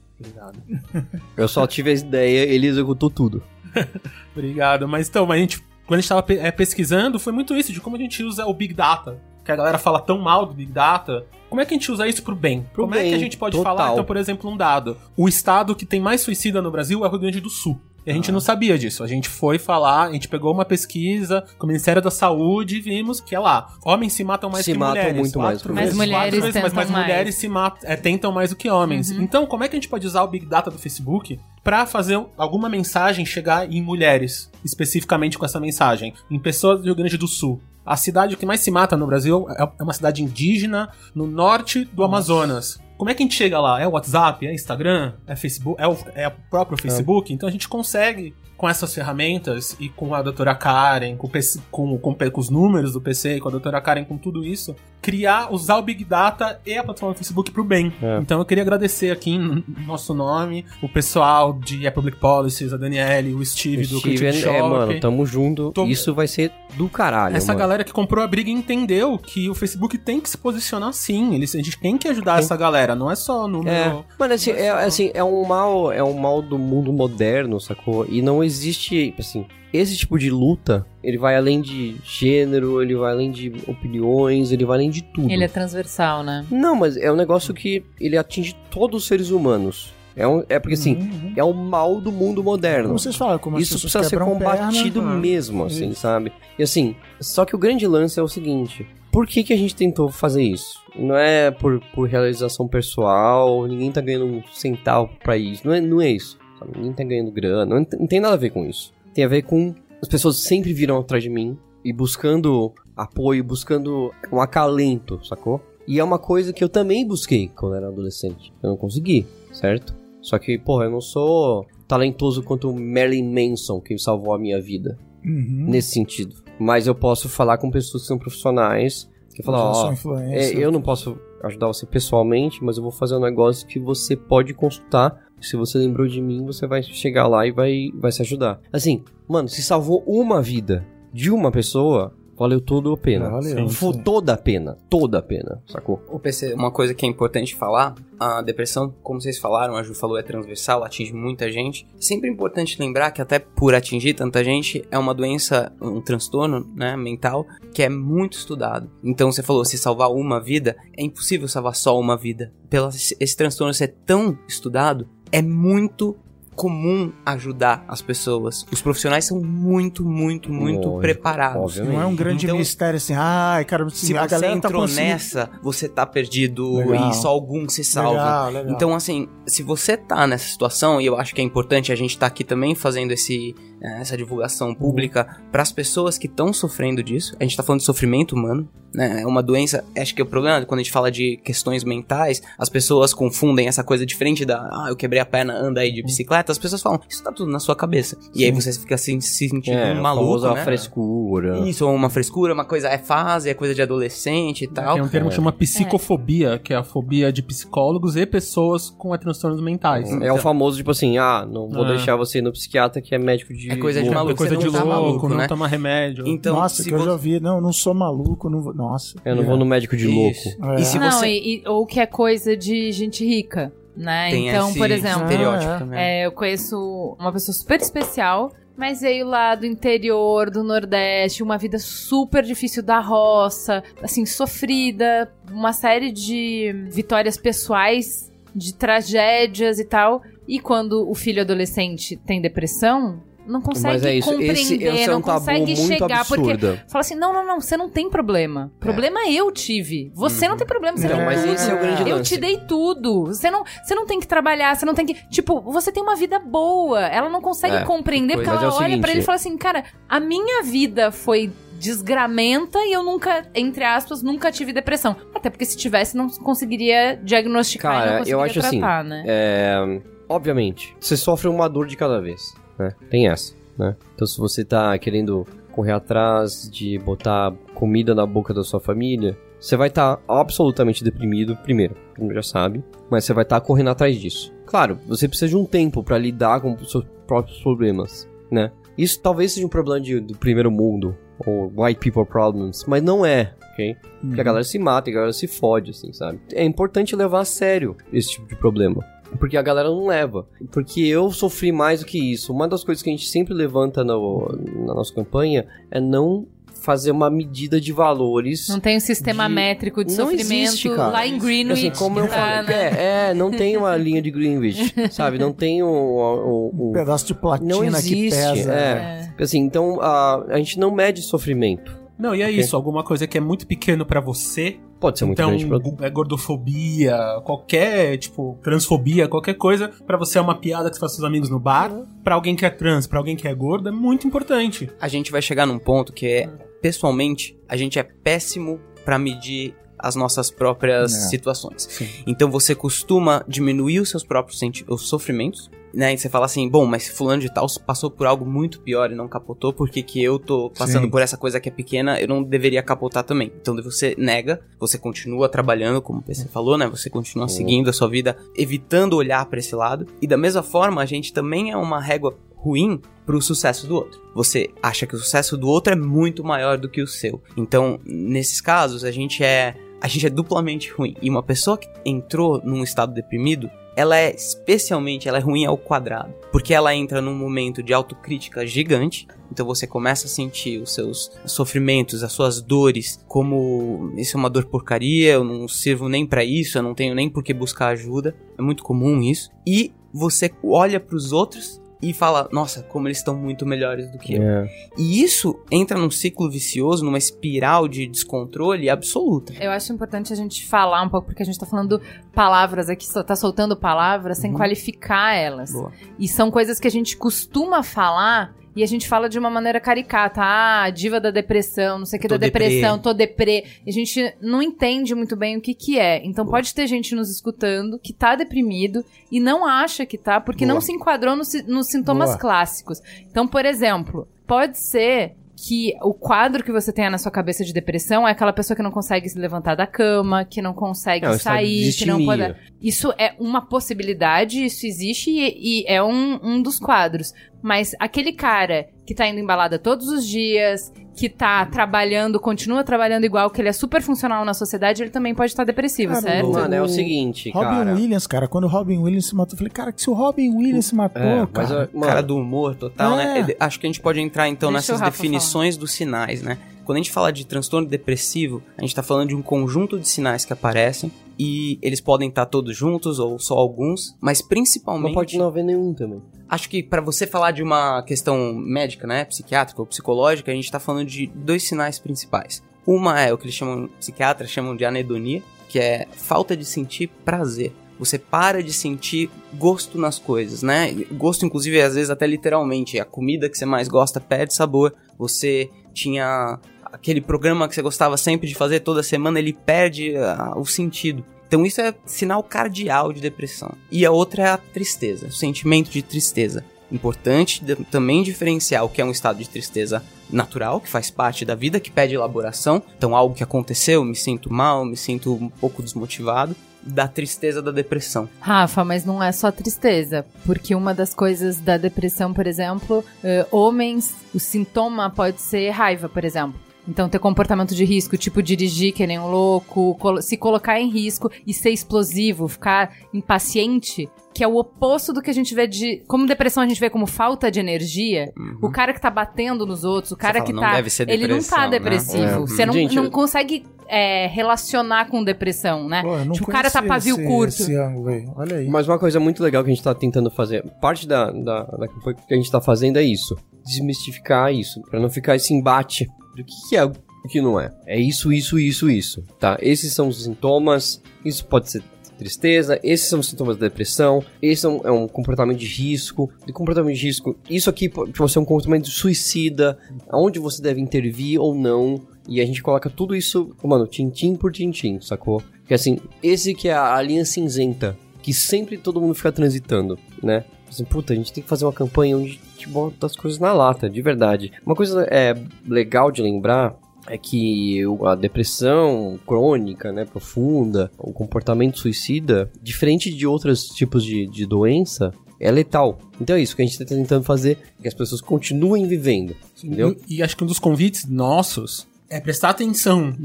Eu só tive a ideia, ele executou tudo. Obrigado. Mas então, mas a gente, quando a gente tava pe- é, pesquisando, foi muito isso, de como a gente usa o Big Data. Que a galera fala tão mal do Big Data. Como é que a gente usa isso pro bem? Pro como é bem, que a gente pode total. falar, então, por exemplo, um dado? O estado que tem mais suicida no Brasil é o Rio Grande do Sul. E a Ah. gente não sabia disso. A gente foi falar, a gente pegou uma pesquisa com o Ministério da Saúde e vimos que é lá. Homens se matam mais Se que matam mulheres. muito mais Quatro por Mas vezes, mulheres quatro vezes, mas, mas mais. mulheres se matam, é, tentam mais do que homens. Então, como é que a gente pode usar o Big Data do Facebook pra fazer alguma mensagem chegar em mulheres, especificamente com essa mensagem, em pessoas do Rio Grande do Sul. A cidade que mais se mata no Brasil é é uma cidade indígena no norte do Amazonas. Como é que a gente chega lá? É o WhatsApp? É Instagram? É Facebook? É o, é o próprio Facebook? Então a gente consegue, com essas ferramentas e com a doutora Karen, com, PC com, com, com os números do PC e com a doutora Karen, com tudo isso, criar, usar o Big Data e a plataforma do Facebook pro bem. É. Então eu queria agradecer aqui em nosso nome o pessoal de A Public Policies, a Daniele, o Steve do Creative Steven, Shop. é, mano, tamo junto. Tô- Isso vai ser do caralho, Essa mano. galera que comprou a briga entendeu que o Facebook tem que se posicionar sim. Eles, a gente tem que ajudar Tem. essa galera, não é só número. É, mano, assim, é, assim, é um mal, é um mal do mundo moderno, sacou? E não existe, assim, esse tipo de luta, ele vai além de gênero, ele vai além de opiniões, ele vai além de tudo. Ele é transversal, né? Não, mas é um negócio que ele atinge todos os seres humanos. É, um, é porque, assim, Uhum. é o mal do mundo moderno. Como vocês falaram, como Isso precisa ser combatido perna, mesmo, assim, Isso. sabe? E assim, só que o grande lance é o seguinte: por que, que a gente tentou fazer isso? Não é por, por realização pessoal, ninguém tá ganhando um centavo pra isso. Não é, não é isso. sabe? Ninguém tá ganhando grana, não, não tem nada a ver com isso. Tem a ver com as pessoas sempre viram atrás de mim e buscando apoio, buscando um acalento, sacou? E é uma coisa que eu também busquei quando era adolescente. Eu não consegui, certo? Só que, porra, eu não sou talentoso quanto o Marilyn Manson, que salvou a minha vida. Uhum. Nesse sentido. Mas eu posso falar com pessoas que são profissionais. Que falam, ó, influencer. eu não posso ajudar você pessoalmente, mas eu vou fazer um negócio que você pode consultar. Se você lembrou de mim, você vai chegar lá e vai, vai se ajudar. Assim, mano, se salvou uma vida de uma pessoa, valeu toda a pena. Valeu, Foi toda a pena. Toda a pena, sacou? O PC, uma coisa que é importante falar, a depressão, como vocês falaram, a Ju falou, é transversal, atinge muita gente. Sempre é importante lembrar que até por atingir tanta gente, é uma doença, um transtorno, né, mental, que é muito estudado. Então você falou, se salvar uma vida, é impossível salvar só uma vida. Pelo esse transtorno ser tão estudado, é muito comum ajudar as pessoas. Os profissionais são muito, muito, muito Lógico, preparados. obviamente. Não é um grande Então, mistério assim, ai, cara, assim, Se a você galera entrou tá conseguindo... nessa, você tá perdido Legal. e só alguns se salvam. Legal, legal. Então, assim, se você tá nessa situação, e eu acho que é importante a gente tá aqui também fazendo esse, eh, essa divulgação pública para as pessoas que estão sofrendo disso, a gente tá falando de sofrimento humano, né? É uma doença, acho que o problema quando a gente fala de questões mentais, as pessoas confundem essa coisa diferente da, ah, eu quebrei a perna, anda aí de bicicleta, as pessoas falam, isso tá tudo na sua cabeça. E aí você fica assim, se sentindo É, a maluco, né? frescura. Isso, uma frescura, uma coisa é fase, é coisa de adolescente e tal. Tem um termo que chama psicofobia, que é a fobia de psicólogos e pessoas com transtornos mentais. É o famoso, tipo assim, ah, não vou É. deixar você ir no psiquiatra que é médico de. É coisa de louco. maluco. É coisa você de não tá louco, maluco, não né? toma remédio. Então, Nossa, se que eu já vi. Não, não sou maluco, não vou... Nossa. Eu não vou no médico de Isso. louco. É. E se não, você e, e- ou que é coisa de gente rica, né? tem então, por exemplo, é, eu conheço uma pessoa super especial, mas veio lá do interior, do Nordeste, uma vida super difícil da roça, assim, sofrida, uma série de vitórias pessoais, de tragédias e tal. E quando o filho adolescente tem depressão, não consegue Mas é compreender, esse, é não um tabu consegue chegar, porque absurdo. Fala assim, não, não, não, você não tem problema. Problema eu tive. Você não tem problema, você Então, tem mas tudo. esse é o grande Eu lance. te dei tudo. Você não, você não tem que trabalhar, você não tem que. Tipo, você tem uma vida boa. Ela não consegue É, compreender porque ela é olha seguinte- pra ele e fala assim, cara, a minha vida foi desgramenta e eu nunca, entre aspas, nunca tive depressão. Até porque se tivesse, não conseguiria diagnosticar e Cara, não eu conseguiria acho assim, tratar, né? É, obviamente, você sofre uma dor de cada vez, né? Tem essa, né? Então se você tá querendo correr atrás de botar comida na boca da sua família, você vai estar absolutamente deprimido, primeiro, como já sabe, mas você vai estar correndo atrás disso. Claro, você precisa de um tempo pra lidar com os seus próprios problemas, né? Isso talvez seja um problema de- do primeiro mundo, ou white people problems, mas não é, ok? Porque a galera se mata, a galera se fode, assim, sabe? É importante levar a sério esse tipo de problema. Porque a galera não leva. Porque eu sofri mais do que isso. Uma das coisas que a gente sempre levanta no- na nossa campanha é não fazer uma medida de valores. Não tem um sistema de- métrico de Não sofrimento existe, cara. lá em Greenwich. Assim, como eu tá, falei, né? é, é, não tem uma linha de Greenwich, sabe? Não tem o, o- o- Um pedaço de platina não que existe, pesa. é. Assim, então a, a gente não mede sofrimento. Não, e é Ok. isso, alguma coisa que é muito pequeno pra você, Pode ser muito então grande pra... gu- é gordofobia, qualquer, tipo, transfobia, qualquer coisa, pra você é uma piada que você faz com seus amigos no bar, pra alguém que é trans, pra alguém que é gordo, é muito importante. A gente vai chegar num ponto que é, pessoalmente, a gente é péssimo pra medir as nossas próprias É. situações. Sim. Então você costuma diminuir os seus próprios senti- os sofrimentos, né? E você fala assim, bom, mas fulano de tal passou por algo muito pior e não capotou, por que que eu tô passando Sim. por essa coisa que é pequena, eu não deveria capotar também. Então você nega, você continua trabalhando, como o PC falou, né? Você continua seguindo a sua vida, evitando olhar pra esse lado. E da mesma forma, a gente também é uma régua ruim pro sucesso do outro. Você acha que o sucesso do outro é muito maior do que o seu. Então, nesses casos, a gente é a gente é duplamente ruim. E uma pessoa que entrou num estado deprimido, ela é especialmente, ela é ruim ao quadrado, porque ela entra num momento de autocrítica gigante. Então você começa a sentir os seus sofrimentos, as suas dores, como isso é uma dor porcaria, eu não sirvo nem pra isso, eu não tenho nem por que buscar ajuda. É muito comum isso. E você olha pros outros e fala: "Nossa, como eles estão muito melhores do que eu". É. E isso entra num ciclo vicioso, numa espiral de descontrole absoluta. Eu acho importante a gente falar um pouco, porque a gente tá falando palavras aqui, só tá soltando palavras sem qualificar elas. Boa. E são coisas que a gente costuma falar e a gente fala de uma maneira caricata. Ah, diva da depressão, não sei o que Tô da depressão, deprê. tô deprê. E a gente não entende muito bem o que que é. Então pode ter gente nos escutando que tá deprimido e não acha que tá, porque Boa. não se enquadrou nos, si- nos sintomas Boa. clássicos. Então, por exemplo, pode ser que o quadro que você tenha na sua cabeça de depressão é aquela pessoa que não consegue se levantar da cama, que não consegue estado de sair, que não pode. Isso é uma possibilidade, isso existe e, e é um, um dos quadros. Mas aquele cara que tá indo em balada todos os dias, que tá trabalhando, continua trabalhando igual, que ele é super funcional na sociedade, ele também pode estar depressivo, Cara, certo? Mano, é o O seguinte, Robin cara. Williams, cara, quando o Robin Williams se matou, eu falei, cara, que se o Robin Williams se matou, É, mas, cara. mano, cara do humor total, É. né? Acho que a gente pode entrar então Deixa o nessas definições dos sinais, né? Quando a gente fala de transtorno depressivo, a gente tá falando de um conjunto de sinais que aparecem e eles podem estar todos juntos ou só alguns, mas não principalmente pode não haver nenhum também. acho que pra você falar de uma questão médica, né, psiquiátrica ou psicológica, a gente tá falando de dois sinais principais. Uma é o que eles chamam, psiquiatras chamam de anedonia, que é falta de sentir prazer. Você para de sentir gosto nas coisas, né? Gosto, inclusive, às vezes até literalmente. A comida que você mais gosta perde sabor. Você tinha aquele programa que você gostava sempre de fazer toda semana, ele perde ah, o sentido. Então isso é sinal cardial de depressão. E a outra é a tristeza, o sentimento de tristeza. Importante também diferenciar o que é um estado de tristeza natural, que faz parte da vida, que pede elaboração. Então algo que aconteceu, me sinto mal, me sinto um pouco desmotivado. Da tristeza da depressão. Rafa, mas não é só tristeza. Porque uma das coisas da depressão, por exemplo, eh, homens, o sintoma pode ser raiva, por exemplo. Então, ter comportamento de risco, tipo dirigir que nem um louco, se colocar em risco e ser explosivo, ficar impaciente, que é o oposto do que a gente vê de. Como depressão a gente vê como falta de energia, o cara que tá batendo nos outros, o cara fala, que "Não tá. deve ser ele não tá né?" depressivo. É. Você não, Gente, não consegue é, relacionar com depressão, né? Pô, não tipo, o cara tá pavio esse- curto. Esse ângulo aí. Olha aí. Mas uma coisa muito legal que a gente tá tentando fazer, parte da, da, da que a gente tá fazendo é isso. Desmistificar isso, pra não ficar esse embate do que, que é o que não é. É isso, isso, isso, isso, tá? Esses são os sintomas, isso pode ser tristeza, esses são os sintomas da depressão, esse é um, é um comportamento de risco, de comportamento de risco, isso aqui pode ser um comportamento suicida, aonde você deve intervir ou não, e a gente coloca tudo isso, mano, tintim por tintim, sacou? Que assim, esse que é a linha cinzenta, que sempre todo mundo fica transitando, né? Assim, puta, a gente tem que fazer uma campanha onde a gente bota as coisas na lata, de verdade. Uma coisa é legal de lembrar é que a depressão crônica, né, profunda, o comportamento suicida, diferente de outros tipos de, de doença, é letal. Então é isso que a gente está tentando fazer, que as pessoas continuem vivendo, entendeu? E, e acho que um dos convites nossos é prestar atenção.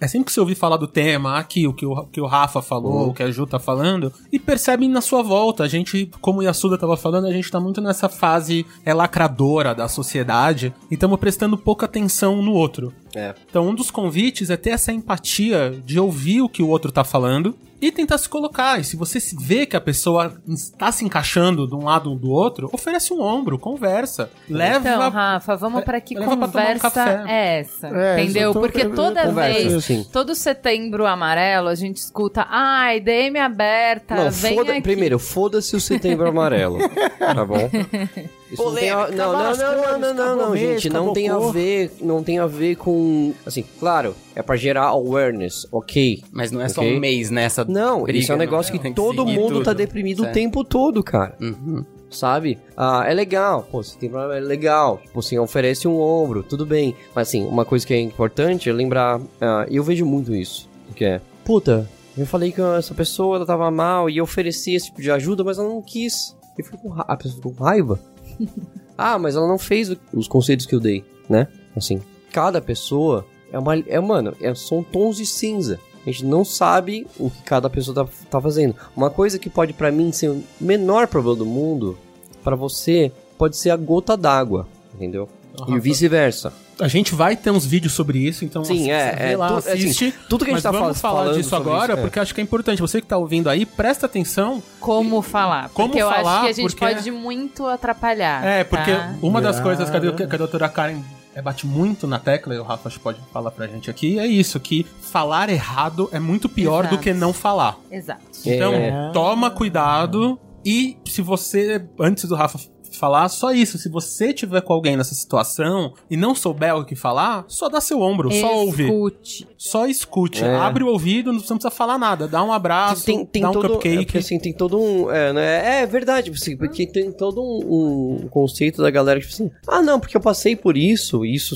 É sempre que você ouvir falar do tema, aqui, o que o, que o Rafa falou, o que a Ju tá falando, e percebem na sua volta. A gente, como o Yasuda tava falando, a gente tá muito nessa fase é, lacradora da sociedade e estamos prestando pouca atenção no outro. É. Então, um dos convites é ter essa empatia de ouvir o que o outro tá falando e tentar se colocar. E se você se vê que a pessoa está se encaixando de um lado ou do outro, oferece um ombro, conversa. Leva. Então, Rafa, vamos pra que um conversa café. é essa? É, entendeu? eu tô- Porque toda conversa, vez, todo setembro amarelo, a gente escuta, ai, DM aberta, Não, vem foda, aqui. primeiro, foda-se o setembro amarelo. Tá bom? Isso não a, não, não, não, não, não, não, não, gente, não tem a ver, não tem a ver com, assim, claro, é pra gerar awareness, ok. Mas não é só Ok. um mês nessa Não, briga, isso é um não. negócio que Tem todo mundo tá tudo. deprimido o Certo. tempo todo, cara. Uhum. Sabe? Ah, é legal, pô, você tem problema, é legal. Tipo assim, oferece um ombro, tudo bem. Mas assim, uma coisa que é importante é lembrar, ah, eu vejo muito isso, que é, puta, eu falei que essa pessoa ela tava mal e eu ofereci esse tipo de ajuda, mas ela não quis. E fico com a pessoa ficou com raiva. ah, mas ela não fez os conceitos que eu dei, né? Assim, cada pessoa é uma. É, mano, é, são tons de cinza. A gente não sabe o que cada pessoa tá, tá fazendo. Uma coisa que pode pra mim ser o menor problema do mundo, pra você pode ser a gota d'água, entendeu? E vice-versa. A gente vai ter uns vídeos sobre isso, então Sim, você é, é, lá, tu- assim, assiste. tudo que a gente mas tá vamos fal- falar falando disso agora, isso, é. porque acho que é importante. Você que tá ouvindo aí, presta atenção. Como falar. Como porque eu acho falar, que a gente porque- pode muito atrapalhar. É, porque tá? uma das Ah. coisas que a, que a doutora Karen é, bate muito na tecla, e o Rafa acho que pode falar pra gente aqui, é isso, que falar errado é muito pior Exato. do que não falar. Exato. Então, É. toma cuidado e se você, antes do Rafa falar, só isso, se você tiver com alguém nessa situação e não souber o que falar, só dá seu ombro, só ouve. Escute. Só escute, É. abre o ouvido, não precisa falar nada, dá um abraço, tem, tem dá um todo, é, cupcake. porque, assim, tem todo um. É, né, é verdade, assim, porque tem todo um, um conceito da galera que tipo assim, ah, não, porque eu passei por isso, e isso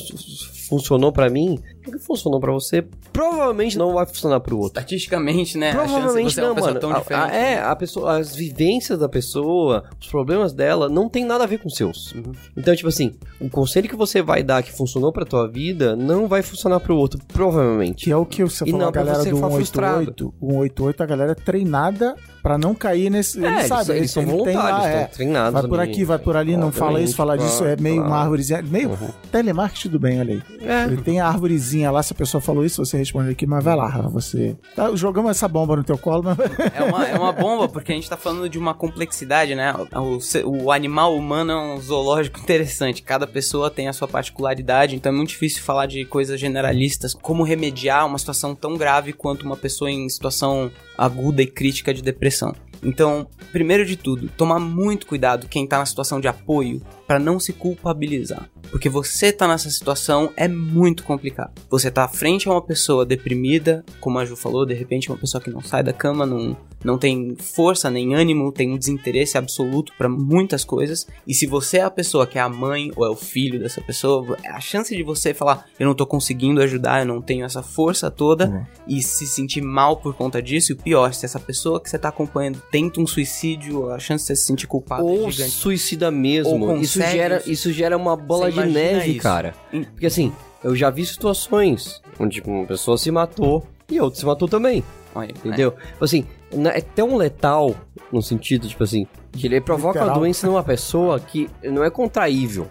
funcionou pra mim. O que funcionou pra você provavelmente não vai funcionar pro outro. Estatisticamente, né? a chance de Provavelmente é uma não, mano. tão A- a- é, a pessoa, as vivências da pessoa, os problemas dela não tem nada a ver com os seus. Uhum. Então, tipo assim, o conselho que você vai dar que funcionou pra tua vida não vai funcionar pro outro, provavelmente. Que é o que você E falou, não a pra galera você do ficar 188. O 188, a galera é treinada pra não cair nesse. É, ele eles, sabe, eles são ele voluntários, lá, estão é. treinados. Vai por aqui, vai por ali, não fala isso, fala disso, é meio uma árvorezinha. Meio Uhum. telemarketing, tudo bem, olha aí. É. Ele tem a árvorezinha lá, se a pessoa falou isso, você responde aqui, mas vai lá, você. Tá, jogamos essa bomba no teu colo, mas. É uma, é uma bomba, porque a gente tá falando de uma complexidade, né? O, o animal humano é um zoológico interessante. Cada pessoa tem a sua particularidade, então é muito difícil falar de coisas generalistas. Como remediar uma situação tão grave quanto uma pessoa em situação aguda e crítica de depressão. Então, primeiro de tudo, tomar muito cuidado quem tá na situação de apoio para não se culpabilizar. Porque você tá nessa situação é muito complicado. Você tá frente a uma pessoa deprimida, como a Ju falou, de repente uma pessoa que não sai da cama, não, não tem força nem ânimo, tem um desinteresse absoluto para muitas coisas. E se você é a pessoa que é a mãe ou é o filho dessa pessoa, a chance de você falar, eu não tô conseguindo ajudar, eu não tenho essa força toda, Uhum. e se sentir mal por conta disso, e o pior, se essa pessoa que você tá acompanhando tenta um suicídio, a chance de você se sentir culpado Ou é gigante. suicida mesmo. Ou isso, gera, isso. gera uma bola de neve, isso. cara. Porque assim, eu já vi situações onde tipo, uma pessoa se matou e outra se matou também. Olha, Entendeu? Tipo Assim, é tão letal no sentido, tipo assim, que ele provoca Literal. uma doença numa pessoa que não é contraível.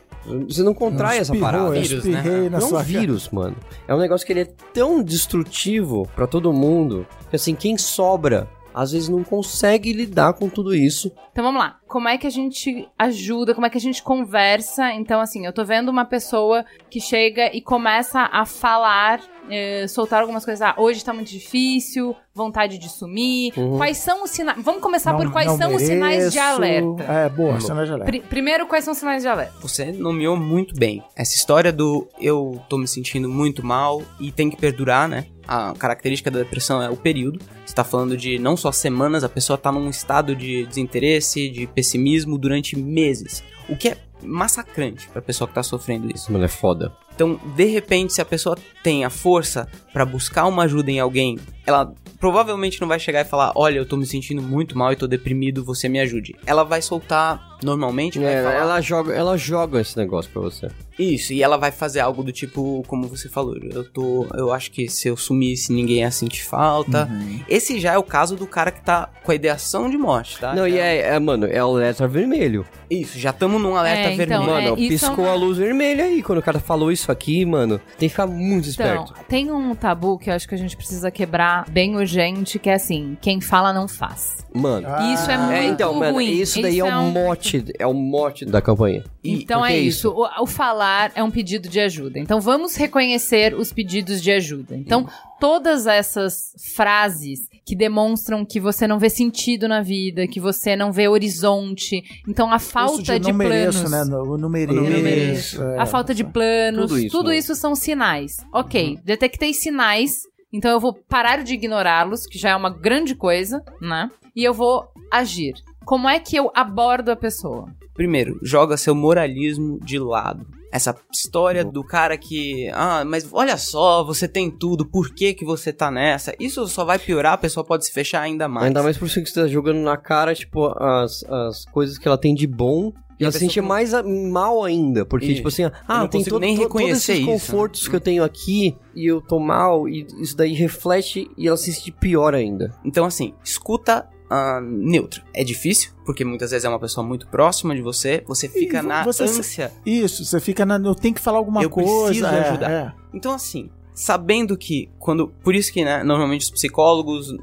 Você não contrai essa Espirrou, parada. eu Vírus, né? Não é um sua vírus, mano. É um negócio que ele é tão destrutivo pra todo mundo que assim, quem sobra às vezes não consegue lidar com tudo isso. Então vamos lá. Como é que a gente ajuda? Como é que a gente conversa? Então, assim, eu tô vendo uma pessoa que chega e começa a falar, eh, soltar algumas coisas. Ah, hoje tá muito difícil, vontade de sumir. Uhum. Quais são os sinais? Vamos começar Não- por quais são os sinais de mereço. alerta. É, boa, sinais de alerta. Pri- primeiro, quais são os sinais de alerta? Você nomeou muito bem. Essa história do eu tô me sentindo muito mal e tem que perdurar, né? A característica da depressão é o período. Você tá falando de não só semanas, a pessoa tá num estado de desinteresse, de pessimismo durante meses. O que é massacrante pra pessoa que tá sofrendo isso. Mano, é foda. Então, de repente, se a pessoa tem a força pra buscar uma ajuda em alguém ela provavelmente não vai chegar e falar: Olha, eu tô me sentindo muito mal e tô deprimido, você me ajude. Ela vai soltar normalmente, vai É, falar, ela, joga, ela joga esse negócio pra você. Isso, e ela vai fazer algo do tipo, como você falou, eu tô. Eu acho que se eu sumisse, ninguém ia sentir falta. Uhum. Esse já é o caso do cara que tá com a ideação de morte, tá? Não, Já- e é, é, mano, é o alerta vermelho. Isso, já estamos num alerta É, vermelho. então, mano, é, piscou é uma- a luz vermelha aí. Quando o cara falou isso aqui, mano, tem que ficar muito Então, esperto. tem um tabu que eu acho que a gente precisa quebrar bem urgente, que é assim, quem fala não faz. Mano. Ah, Isso é muito É, então, mano, ruim. isso daí é Isso o mote, é o mote da campanha. E- Então é é isso. O, o falar é um pedido de ajuda. Então vamos reconhecer os pedidos de ajuda. Então todas essas frases que demonstram que você não vê sentido na vida, que você não vê horizonte, então a Isso falta de, não planos, mereço, né? Não, não mereço. Eu não mereço. é. a falta de planos, Tudo isso, tudo né? isso são sinais. Ok, detectei sinais. Então eu vou parar de ignorá-los, que já é uma grande coisa, né? E eu vou agir. Como é que eu abordo a pessoa? Primeiro, joga seu moralismo de lado. Essa história do cara que, ah, mas olha só, você tem tudo, por que que você tá nessa? Isso só vai piorar, a pessoa pode se fechar ainda mais. Ainda mais por isso que você tá jogando na cara, tipo, as, as coisas que ela tem de bom. E ela se sente mais a- mal ainda, porque, Isso. tipo assim, ah, não tem todo, nem to- todos reconhecer esses isso, confortos né? que eu tenho aqui e eu tô mal, e isso daí reflete e ela se sente pior ainda. Então, assim, escuta ah, neutra. É difícil, porque muitas vezes é uma pessoa muito próxima de você, você fica vo- na você ânsia. Isso, você fica na. Eu tenho que falar alguma Eu coisa. preciso é, ajudar. é. Então, assim, sabendo que quando. Por isso que, né, normalmente os psicólogos,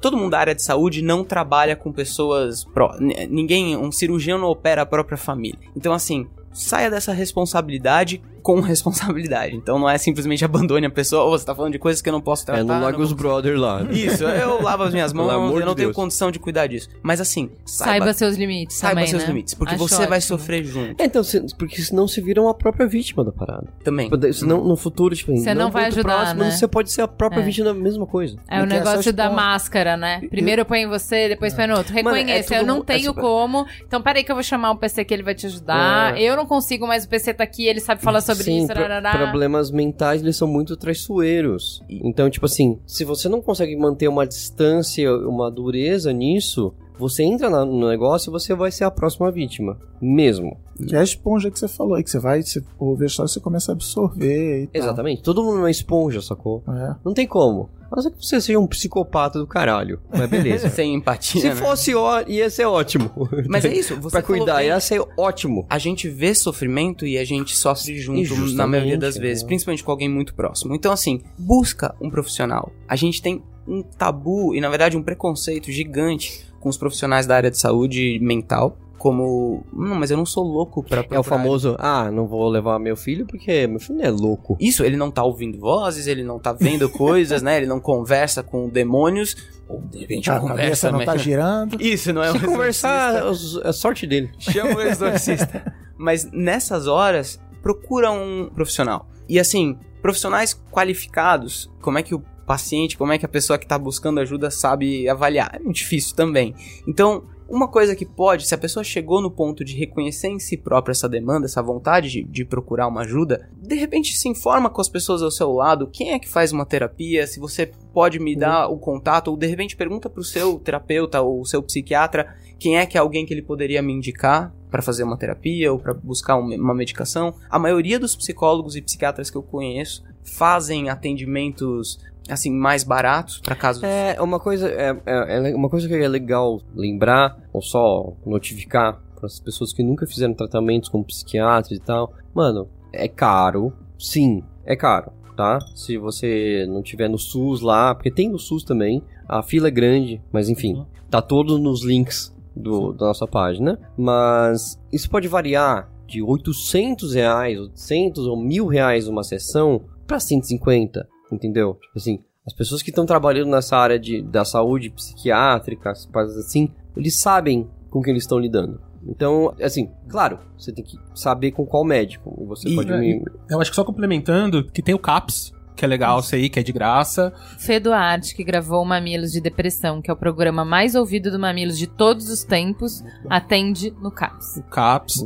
todo mundo da área de saúde não trabalha com pessoas. Pró, ninguém. Um cirurgião não opera a própria família. Então, assim. Saia dessa responsabilidade com responsabilidade. Então não é simplesmente abandone a pessoa, ou você tá falando de coisas que eu não posso tratar. é, não larga não os brother lá. Isso, eu lavo as minhas mãos, amor eu não de tenho Deus. condição de cuidar disso. Mas assim, Saiba, saiba, seus limites saiba também, seus né? limites, porque Acho você vai ótimo. sofrer junto É, então, se- porque senão você vira uma própria vítima da parada. também. Senão, no futuro, tipo, Você não vai muito ajudar, próximo, né? Você pode ser a própria É. vítima da mesma coisa. É o Porque negócio da máscara, né? Primeiro põe em você, depois põe no outro. É Reconheça, eu não é tenho como. Então peraí que eu vou chamar o PC que ele vai te ajudar. É. Eu não consigo, mas o PC tá aqui, ele sabe falar sobre Sim, isso. pro- problemas mentais, eles são muito traiçoeiros. Então, tipo assim, se você não consegue manter uma distância, uma dureza nisso, você entra na- no negócio e você vai ser a próxima vítima. Mesmo. Que é a esponja que você falou aí, que você vai, você ouve a história, você começa a absorver e tal. Exatamente. Todo mundo é uma esponja, sacou? É. Não tem como. A não ser que você seja um psicopata do caralho. Mas beleza. Sem empatia, Se né? fosse, ó, ia ser ótimo. Mas é isso, você pra cuidar, ia ser ótimo. A gente vê sofrimento e a gente sofre junto na maioria das né? vezes, principalmente com alguém muito próximo. Então, assim, busca um profissional. A gente tem um tabu e, na verdade, um preconceito gigante com os profissionais da área de saúde mental. Como, não, mas eu não sou louco pra É o procurar famoso, ah, não vou levar meu filho porque meu filho não é louco. Isso, ele não tá ouvindo vozes, ele não tá vendo coisas, né? Ele não conversa com demônios. Ou de repente A conversa, cabeça não mas- tá girando. Isso, não é Se um conversar, é sorte dele. Chama o exorcista. Mas nessas horas, procura um profissional. E assim, profissionais qualificados, como é que o paciente, como é que a pessoa que tá buscando ajuda sabe avaliar? É muito difícil também. Então, uma coisa que pode, se a pessoa chegou no ponto de reconhecer em si própria essa demanda, essa vontade de, de procurar uma ajuda, de repente se informa com as pessoas ao seu lado quem é que faz uma terapia, se você pode me dar o contato, ou de repente pergunta pro seu terapeuta ou seu psiquiatra quem é que é alguém que ele poderia me indicar para fazer uma terapia ou para buscar um- uma medicação. A maioria dos psicólogos e psiquiatras que eu conheço fazem atendimentos assim mais baratos para casos É uma coisa, é, é- é uma coisa que é legal lembrar, ou só notificar para as pessoas que nunca fizeram tratamentos com psiquiatra e tal. Mano, é caro, sim, é caro, tá? Se você não tiver no SUS lá, porque tem no SUS também, a fila é grande, mas enfim, tá todo nos links do, da nossa página. Mas isso pode variar de 800 reais, 800 ou mil reais uma sessão para 150, entendeu? Tipo assim, as pessoas que estão trabalhando nessa área de, da saúde psiquiátrica, essas coisas assim, eles sabem com quem eles estão lidando. Então, assim, claro, você tem que saber com qual médico. Você E- pode me. Eu acho que só complementando, que tem o CAPS, que é legal isso aí, que é de graça. Fê Duarte, que gravou o Mamilos de Depressão, que é o programa mais ouvido do Mamilos de todos os tempos, atende no CAPS. O CAPS,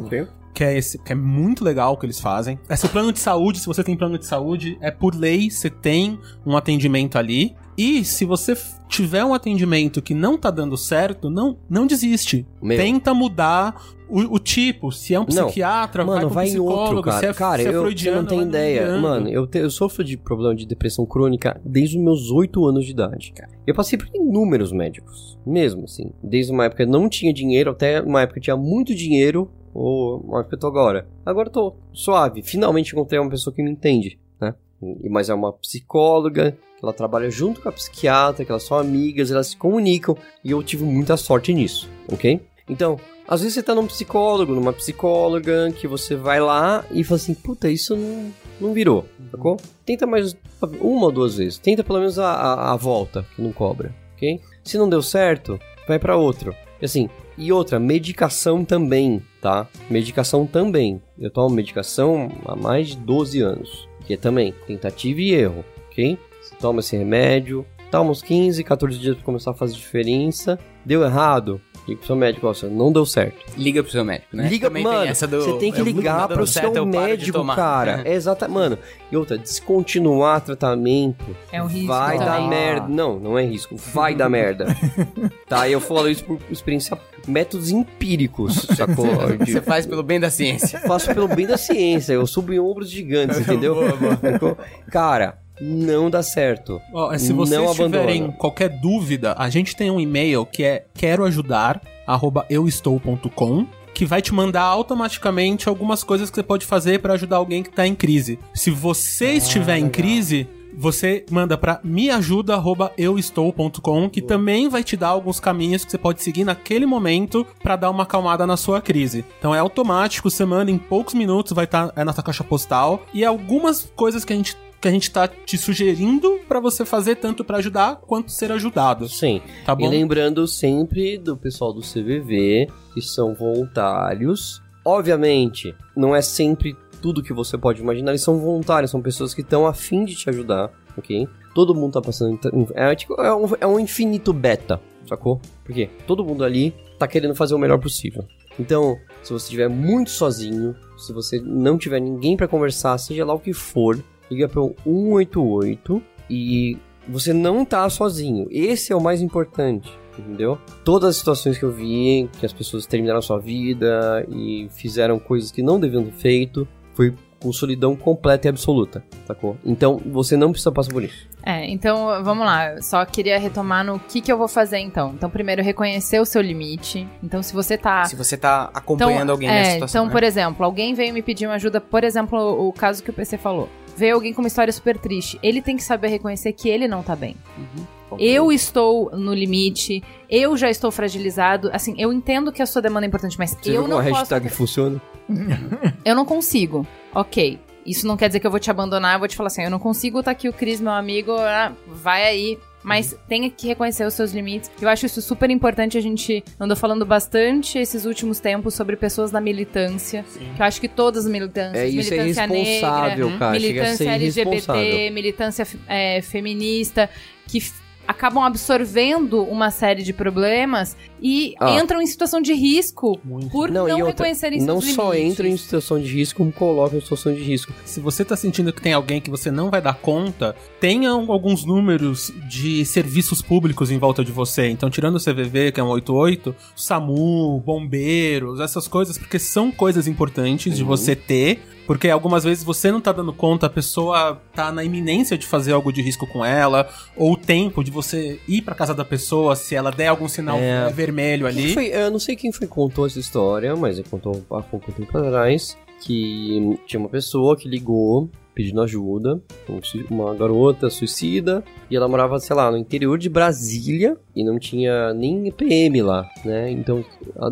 que é, esse, que é muito legal o que eles fazem. É seu plano de saúde, se você tem plano de saúde, é por lei, você tem um atendimento ali. E se você tiver um atendimento que não tá dando certo, não, não desiste. Meu. Tenta mudar o, o tipo. Se é um Não. psiquiatra, Mano, vai vai em psicólogo. outro, cara. Se é, cara, se é eu, freudiano, não tem ideia. Mano, eu, te- eu sofro de problema de depressão crônica desde os meus 8 anos de idade, cara. Eu passei por inúmeros médicos. Mesmo, assim. Desde uma época eu não tinha dinheiro, até uma época eu tinha muito dinheiro, ou eu tô agora. Agora eu tô suave. Finalmente encontrei uma pessoa que me entende, né? Mas é uma psicóloga, que ela trabalha junto com a psiquiatra, que elas são amigas, elas se comunicam, e eu tive muita sorte nisso, ok? Então, às vezes você tá num psicólogo, numa psicóloga, que você vai lá e fala assim, puta, isso não, não virou, sacou? Tenta mais uma ou duas vezes. Tenta pelo menos a, a, a volta, que não cobra, ok? Se não deu certo, vai pra outro. E assim, e outra, medicação também, tá? Medicação também. Eu tomo medicação há mais de 12 anos. Que é também tentativa e erro, ok? Você toma esse remédio, tá uns 15, 14 dias pra começar a fazer diferença. Deu errado? Liga pro seu médico, ó, não deu certo. Liga pro seu médico, né? Liga, Também tem mano, essa do- você tem que eu- não tá ligar pro certo, seu médico, cara. É exata, mano. E outra, descontinuar tratamento É um risco vai dar merda. Não, não é risco, vai dar merda. Tá, eu falo isso por experiência, métodos empíricos, sacou? Você faz pelo bem da ciência. faço pelo bem da ciência, eu subo em ombros gigantes, entendeu? Sacou? Cara, não dá certo. Ó, se vocês Não tiverem abandona. qualquer dúvida, a gente tem um e-mail que é queroajudar@euestou.com que vai te mandar automaticamente algumas coisas que você pode fazer pra ajudar alguém que tá em crise. Se você estiver em crise, você manda pra meajuda@euestou.com que também vai te dar alguns caminhos que você pode seguir naquele momento pra dar uma acalmada na sua crise. Então é automático, você manda em poucos minutos vai estar é na sua caixa postal e algumas coisas que a gente que a gente tá te sugerindo pra você fazer tanto pra ajudar quanto ser ajudado, Sim. tá E bom? lembrando sempre do pessoal do CVV, que são voluntários. Obviamente, não é sempre tudo que você pode imaginar, eles são voluntários, são pessoas que estão a fim de te ajudar, ok? Todo mundo tá passando. É, tipo, é, um, é um infinito beta, sacou? Porque todo mundo ali tá querendo fazer o melhor possível. Então, se você estiver muito sozinho, se você não tiver ninguém pra conversar, seja lá o que for, liga pro 188 e você não tá sozinho. Esse é o mais importante, entendeu? Todas as situações que eu vi, que as pessoas terminaram a sua vida e fizeram coisas que não deviam ter feito, foi com solidão completa e absoluta, sacou? Então, você não precisa passar por isso. É, então vamos lá. Só queria retomar no que, que eu vou fazer então. Então, primeiro, reconhecer o seu limite. Então, se você tá. Se você tá acompanhando alguém é, nessa situação. Então, né? por exemplo, alguém veio me pedir uma ajuda, por exemplo, o caso que o PC falou. Veio alguém com uma história super triste. Ele tem que saber reconhecer que ele não tá bem. Eu estou no limite, eu já estou fragilizado. Assim, eu entendo que a sua demanda é importante, mas Você eu não a posso. hashtag funciona? Eu não consigo. Ok. Isso não quer dizer que eu vou te abandonar, eu vou te falar assim, eu não consigo, tá aqui o Cris, meu amigo, ah, vai aí. Mas tem que reconhecer os seus limites. Eu acho isso super importante. A gente andou falando bastante esses últimos tempos sobre pessoas da militância. Que eu acho que todas as militâncias. É, isso é militância irresponsável, negra, cara. Militância LGBT, militância é, feminista, que acabam absorvendo uma série de problemas e Ah. entram em situação de risco Muito. por não, outra, reconhecerem seus Não limites. só entram em situação de risco, como colocam em situação de risco. Se você tá sentindo que tem alguém que você não vai dar conta, tenha alguns números de serviços públicos em volta de você. Então, tirando o CVV, que é um 88, SAMU, bombeiros, essas coisas, porque são coisas importantes de você ter. Porque algumas vezes você não tá dando conta, a pessoa tá na iminência de fazer algo de risco com ela, ou o tempo de você ir pra casa da pessoa, se ela der algum sinal É. eh, vermelho Quem ali. foi- eu não sei quem foi que contou essa história, mas ele contou há pouco tempo atrás que tinha uma pessoa que ligou pedindo ajuda, um uma garota suicida, e ela morava, sei lá, no interior de Brasília e não tinha nem PM lá, né? Então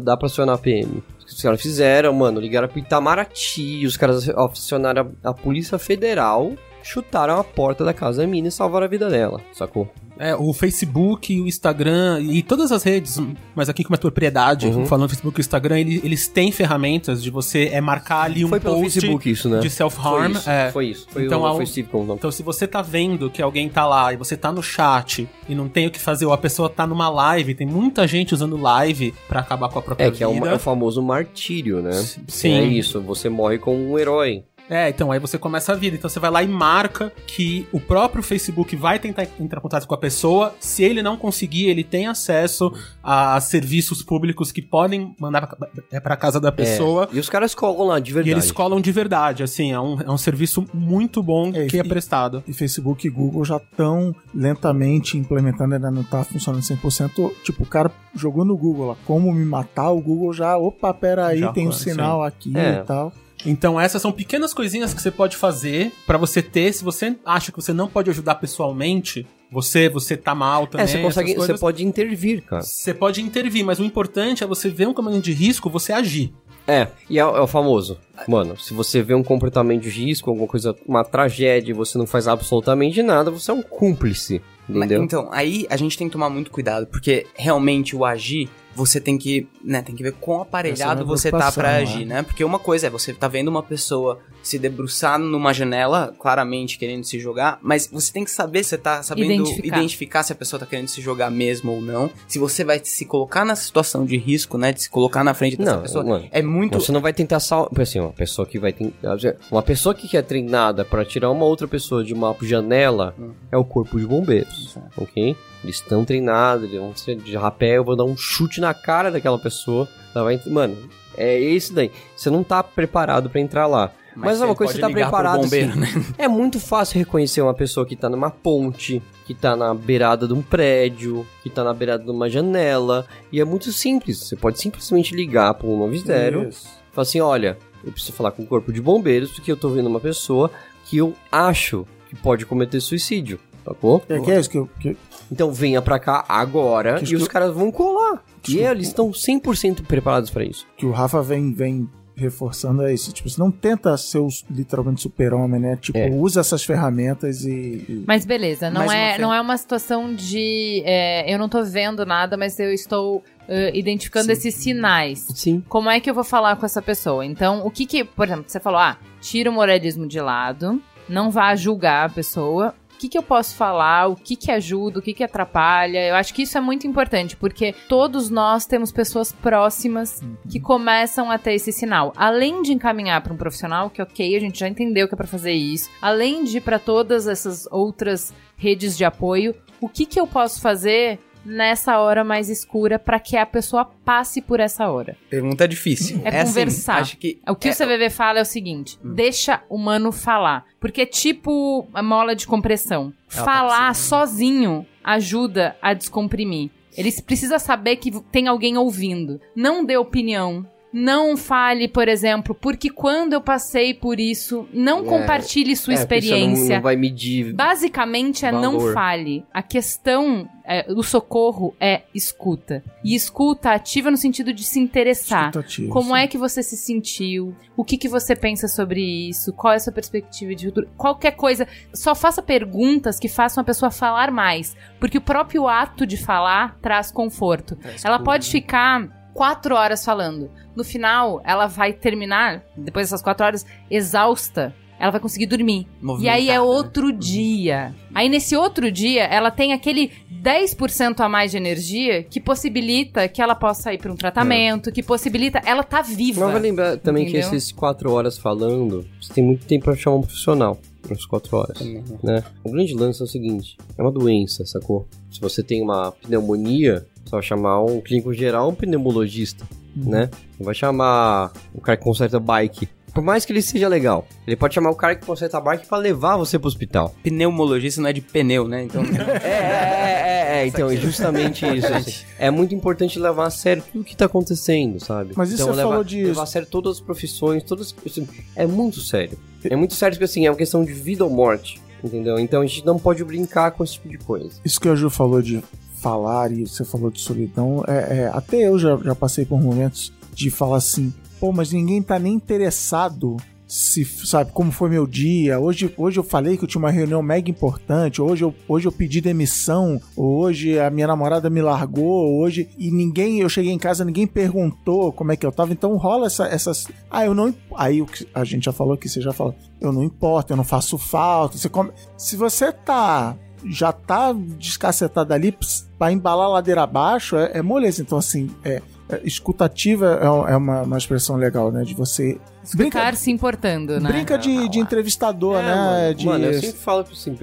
dá pra acionar a PM. Os caras fizeram, mano, ligaram pro Itamaraty, os caras acionaram a, a Polícia Federal, chutaram a porta da casa da mina e salvaram a vida dela, sacou? É, o Facebook, o Instagram e todas as redes, mas aqui com a propriedade, Uhum. falando Facebook e Instagram, ele- eles têm ferramentas de você é marcar ali um foi pelo post Facebook isso, né? de self-harm. Foi isso, é. foi isso. Foi, Então, o, ao- foi Steve. Então, se você tá vendo que alguém tá lá e você tá no chat e não tem o que fazer, ou a pessoa tá numa live, tem muita gente usando live pra acabar com a própria É, que é o, vida. é o famoso martírio, né? Sim. É isso, você morre como um herói. É, então aí você começa a vida. Então você vai lá e marca que o próprio Facebook vai tentar entrar em contato com a pessoa. Se ele não conseguir, ele tem acesso a serviços públicos que podem mandar pra, é, casa da pessoa. É, E os caras colam lá, de E verdade. eles colam de verdade, assim, é um, é um serviço muito bom É, que é e- prestado. E Facebook e Google já estão lentamente implementando, ainda não tá funcionando 100%. Tipo, o cara jogou no Google lá, como me matar, o Google já, opa, pera aí, Já tem um sim. sinal aqui É. e tal. Então essas são pequenas coisinhas que você pode fazer pra você ter, se você acha que você não pode ajudar pessoalmente, você você tá mal também, É, você consegue, você pode intervir, cara. você pode intervir, mas o importante é você ver um caminho de risco, você agir. É, e é, é o famoso. Mano, se você vê um comportamento de risco, alguma coisa, uma tragédia, e você não faz absolutamente nada, você é um cúmplice. Mas, Entendeu? então, aí a gente tem que tomar muito cuidado, porque realmente o agir, você tem que, né, tem que ver quão aparelhado é você tá preocupação, pra né? agir, né? Porque uma coisa é você tá vendo uma pessoa se debruçar numa janela, claramente querendo se jogar, mas você tem que saber, você tá sabendo Identificar. identificar. se a pessoa tá querendo se jogar mesmo ou não, se você vai se colocar na situação de risco, né, de se colocar na frente dessa Não, pessoa. mano, é muito Você não vai tentar salvar. Assim, uma pessoa que vai tentar. Uma pessoa que é treinada pra tirar uma outra pessoa de uma janela Hum. é o corpo de bombeiros. Ok? Eles estão treinados, eles vão ser de rapé, eu vou dar um chute na cara daquela pessoa. Ela vai. Mano, é isso daí. Você não tá preparado pra entrar lá. Mas, é uma coisa que você tá preparado. bombeiro, assim. né? É muito fácil reconhecer uma pessoa que tá numa ponte, que tá na beirada de um prédio, que tá na beirada de uma janela. E é muito simples. Você pode simplesmente ligar pro 190 Isso. Fala assim, olha, eu preciso falar com o corpo de bombeiros porque eu tô vendo uma pessoa que eu acho que pode cometer suicídio, sacou? É que é isso que eu. que- Então venha pra cá agora Que e os caras vão colar. Que E eles estão 100% preparados pra isso. que o Rafa vem, vem reforçando é isso. Tipo, você não tenta ser o, literalmente super-homem, né? Tipo, É. usa essas ferramentas e. e- Mas beleza, não, Mais é, não é uma situação de. é, eu não tô vendo nada, mas eu estou eh, identificando esses sinais. Sim. Como é que eu vou falar com essa pessoa? Então, o que que, por exemplo, você falou, ah, tira o moralismo de lado, não vá julgar a pessoa. O que que eu posso falar? O que que ajuda? O que que atrapalha? Eu acho que isso é muito importante, porque todos nós temos pessoas próximas que começam a ter esse sinal. Além de encaminhar para um profissional, que ok, a gente já entendeu que é para fazer isso. Além de ir para todas essas outras redes de apoio, o que que eu posso fazer nessa hora mais escura para que a pessoa passe por essa hora? Pergunta difícil. É assim, conversar. acho que O que é- o CVV fala é o seguinte: deixa o mano falar. Porque é tipo a mola de compressão. Ela tá falar precisando. sozinho ajuda a descomprimir. Ele precisa saber que tem alguém ouvindo. Não dê opinião. Não fale, por exemplo, porque quando eu passei por isso, não É, compartilhe sua É, porque você não- experiência. Não, vai medir. Basicamente é não fale. A questão, é, o socorro é escuta. E escuta ativa no sentido de se interessar. escutativa, Como sim. é que você se sentiu? O que, que você pensa sobre isso? Qual é a sua perspectiva de futuro? Qualquer coisa. Só faça perguntas que façam a pessoa falar mais. Porque o próprio ato de falar traz conforto. ela pode ficar quatro horas falando. No final, ela vai terminar, depois dessas quatro horas, exausta. Ela vai conseguir dormir. E aí é né? outro dia. Aí nesse outro dia, ela tem aquele 10% a mais de energia que possibilita que ela possa ir para um tratamento, que possibilita. Ela tá viva. Mas vai lembrar também Entendeu? que esses quatro horas falando, você tem muito tempo pra chamar um profissional. Nas quatro horas. Né? né? O grande lance é o seguinte: é uma doença, sacou? Se você tem uma pneumonia, você vai chamar um clínico geral, um pneumologista, né? Não vai chamar o cara que conserta bike. Por mais que ele seja legal, ele pode chamar o cara que conserta bike pra levar você pro hospital. Pneumologista não é de pneu, né? Então. É, é, é, é, então, é justamente isso. assim. É muito importante levar a sério tudo que tá acontecendo, sabe? Mas isso então, você levar, falou de- levar a sério todas as profissões, todas. assim, é muito sério. É muito sério porque assim, é uma questão de vida ou morte. Entendeu? Então a gente não pode brincar com esse tipo de coisa. Isso que a Ju falou de falar e você falou de solidão, é, é, até eu já, já passei por momentos de falar assim, pô, mas ninguém tá nem interessado se, sabe, como foi meu dia. Hoje, hoje eu falei que eu tinha uma reunião mega importante, hoje eu, hoje eu pedi demissão, hoje a minha namorada me largou, hoje. E ninguém, eu cheguei em casa, ninguém perguntou como é que eu tava. Então rola essa, essas. Ah, eu não. Aí o que a gente já falou aqui, você já falou, eu não importo, eu não faço falta. Você come... Se você tá já tá descacetado ali ps, pra embalar a ladeira abaixo, é, é moleza. Então, assim, é, é, escutativa é, é uma, uma expressão legal, né? De você Ficar Brinca, se importando, né? brinca de, de entrevistador, É, né? mano, de... mano, eu sempre falo assim,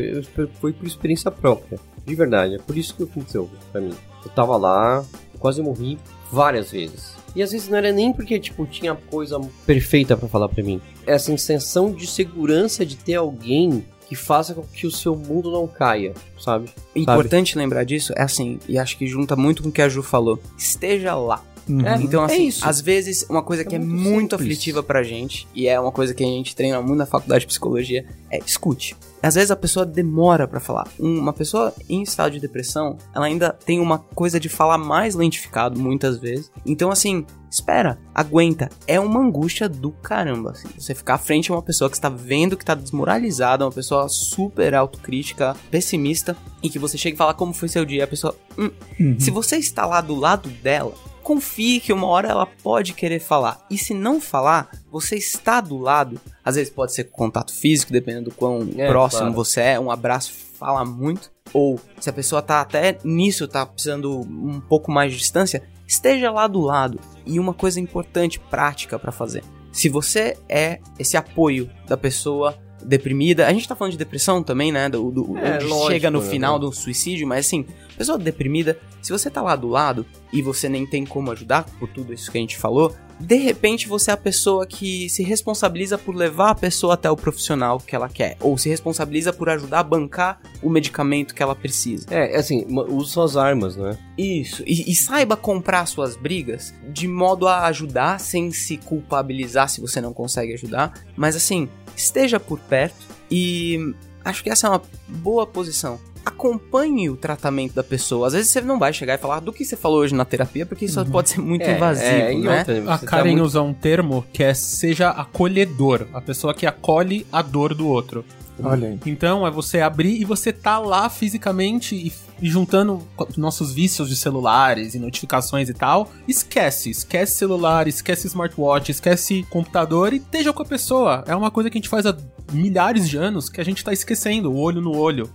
foi por experiência própria. De verdade, é por isso que aconteceu pra mim. Eu tava lá, quase morri várias vezes. E às vezes não era nem porque, tipo, tinha coisa perfeita pra falar pra mim. É essa sensação de segurança de ter alguém que faça com que o seu mundo não caia, sabe? Importante lembrar disso é assim, e acho que junta muito com o que a Ju falou. Esteja lá. Uhum. É, Então, é assim, isso. às vezes, uma coisa que é muito muito, simples. aflitiva pra gente, e é uma coisa que a gente treina muito na faculdade de psicologia, é escute. Às vezes a pessoa demora pra falar. Um- Uma pessoa em estado de depressão, ela ainda tem uma coisa de falar mais lentificado, muitas vezes. Então, assim, espera, aguenta. É uma angústia do caramba, assim. Você ficar à frente de uma pessoa que está vendo que tá desmoralizada, uma pessoa super autocrítica, pessimista, e que você chega e fala como foi seu dia, a pessoa, "Hum, Uhum. se você está lá do lado dela, confie que uma hora ela pode querer falar. E se não falar, você está do lado. Às vezes pode ser contato físico, dependendo do quão É, próximo claro. você é. Um abraço fala muito. Ou se a pessoa tá até nisso, tá precisando um pouco mais de distância, esteja lá do lado. E uma coisa importante, prática pra fazer. Se você é esse apoio da pessoa deprimida, a gente tá falando de depressão também, né? Do, do- É, lógico, chega no né? final do suicídio, mas assim, pessoa deprimida, se você tá lá do lado e você nem tem como ajudar por tudo isso que a gente falou, de repente você é a pessoa que se responsabiliza por levar a pessoa até o profissional que ela quer, ou se responsabiliza por ajudar a bancar o medicamento que ela precisa. É, assim, ma- use suas armas, né? Isso, e, e saiba comprar suas brigas de modo a ajudar sem se culpabilizar se você não consegue ajudar, mas assim, esteja por perto e acho que essa é uma boa posição. Acompanhe o tratamento da pessoa. Às vezes você não vai chegar e falar do que você falou hoje na terapia, porque isso pode ser muito É, invasivo, é, né? outra, A tá Karen muito- usa um termo que é seja acolhedor, a pessoa que acolhe a dor do outro. Olha aí. Então é você abrir e você tá lá fisicamente e, e juntando nossos vícios de celulares e notificações e tal. Esquece, esquece celular, esquece smartwatch, esquece computador e esteja com a pessoa. É uma coisa que a gente faz há milhares de anos que a gente tá esquecendo, o olho no olho.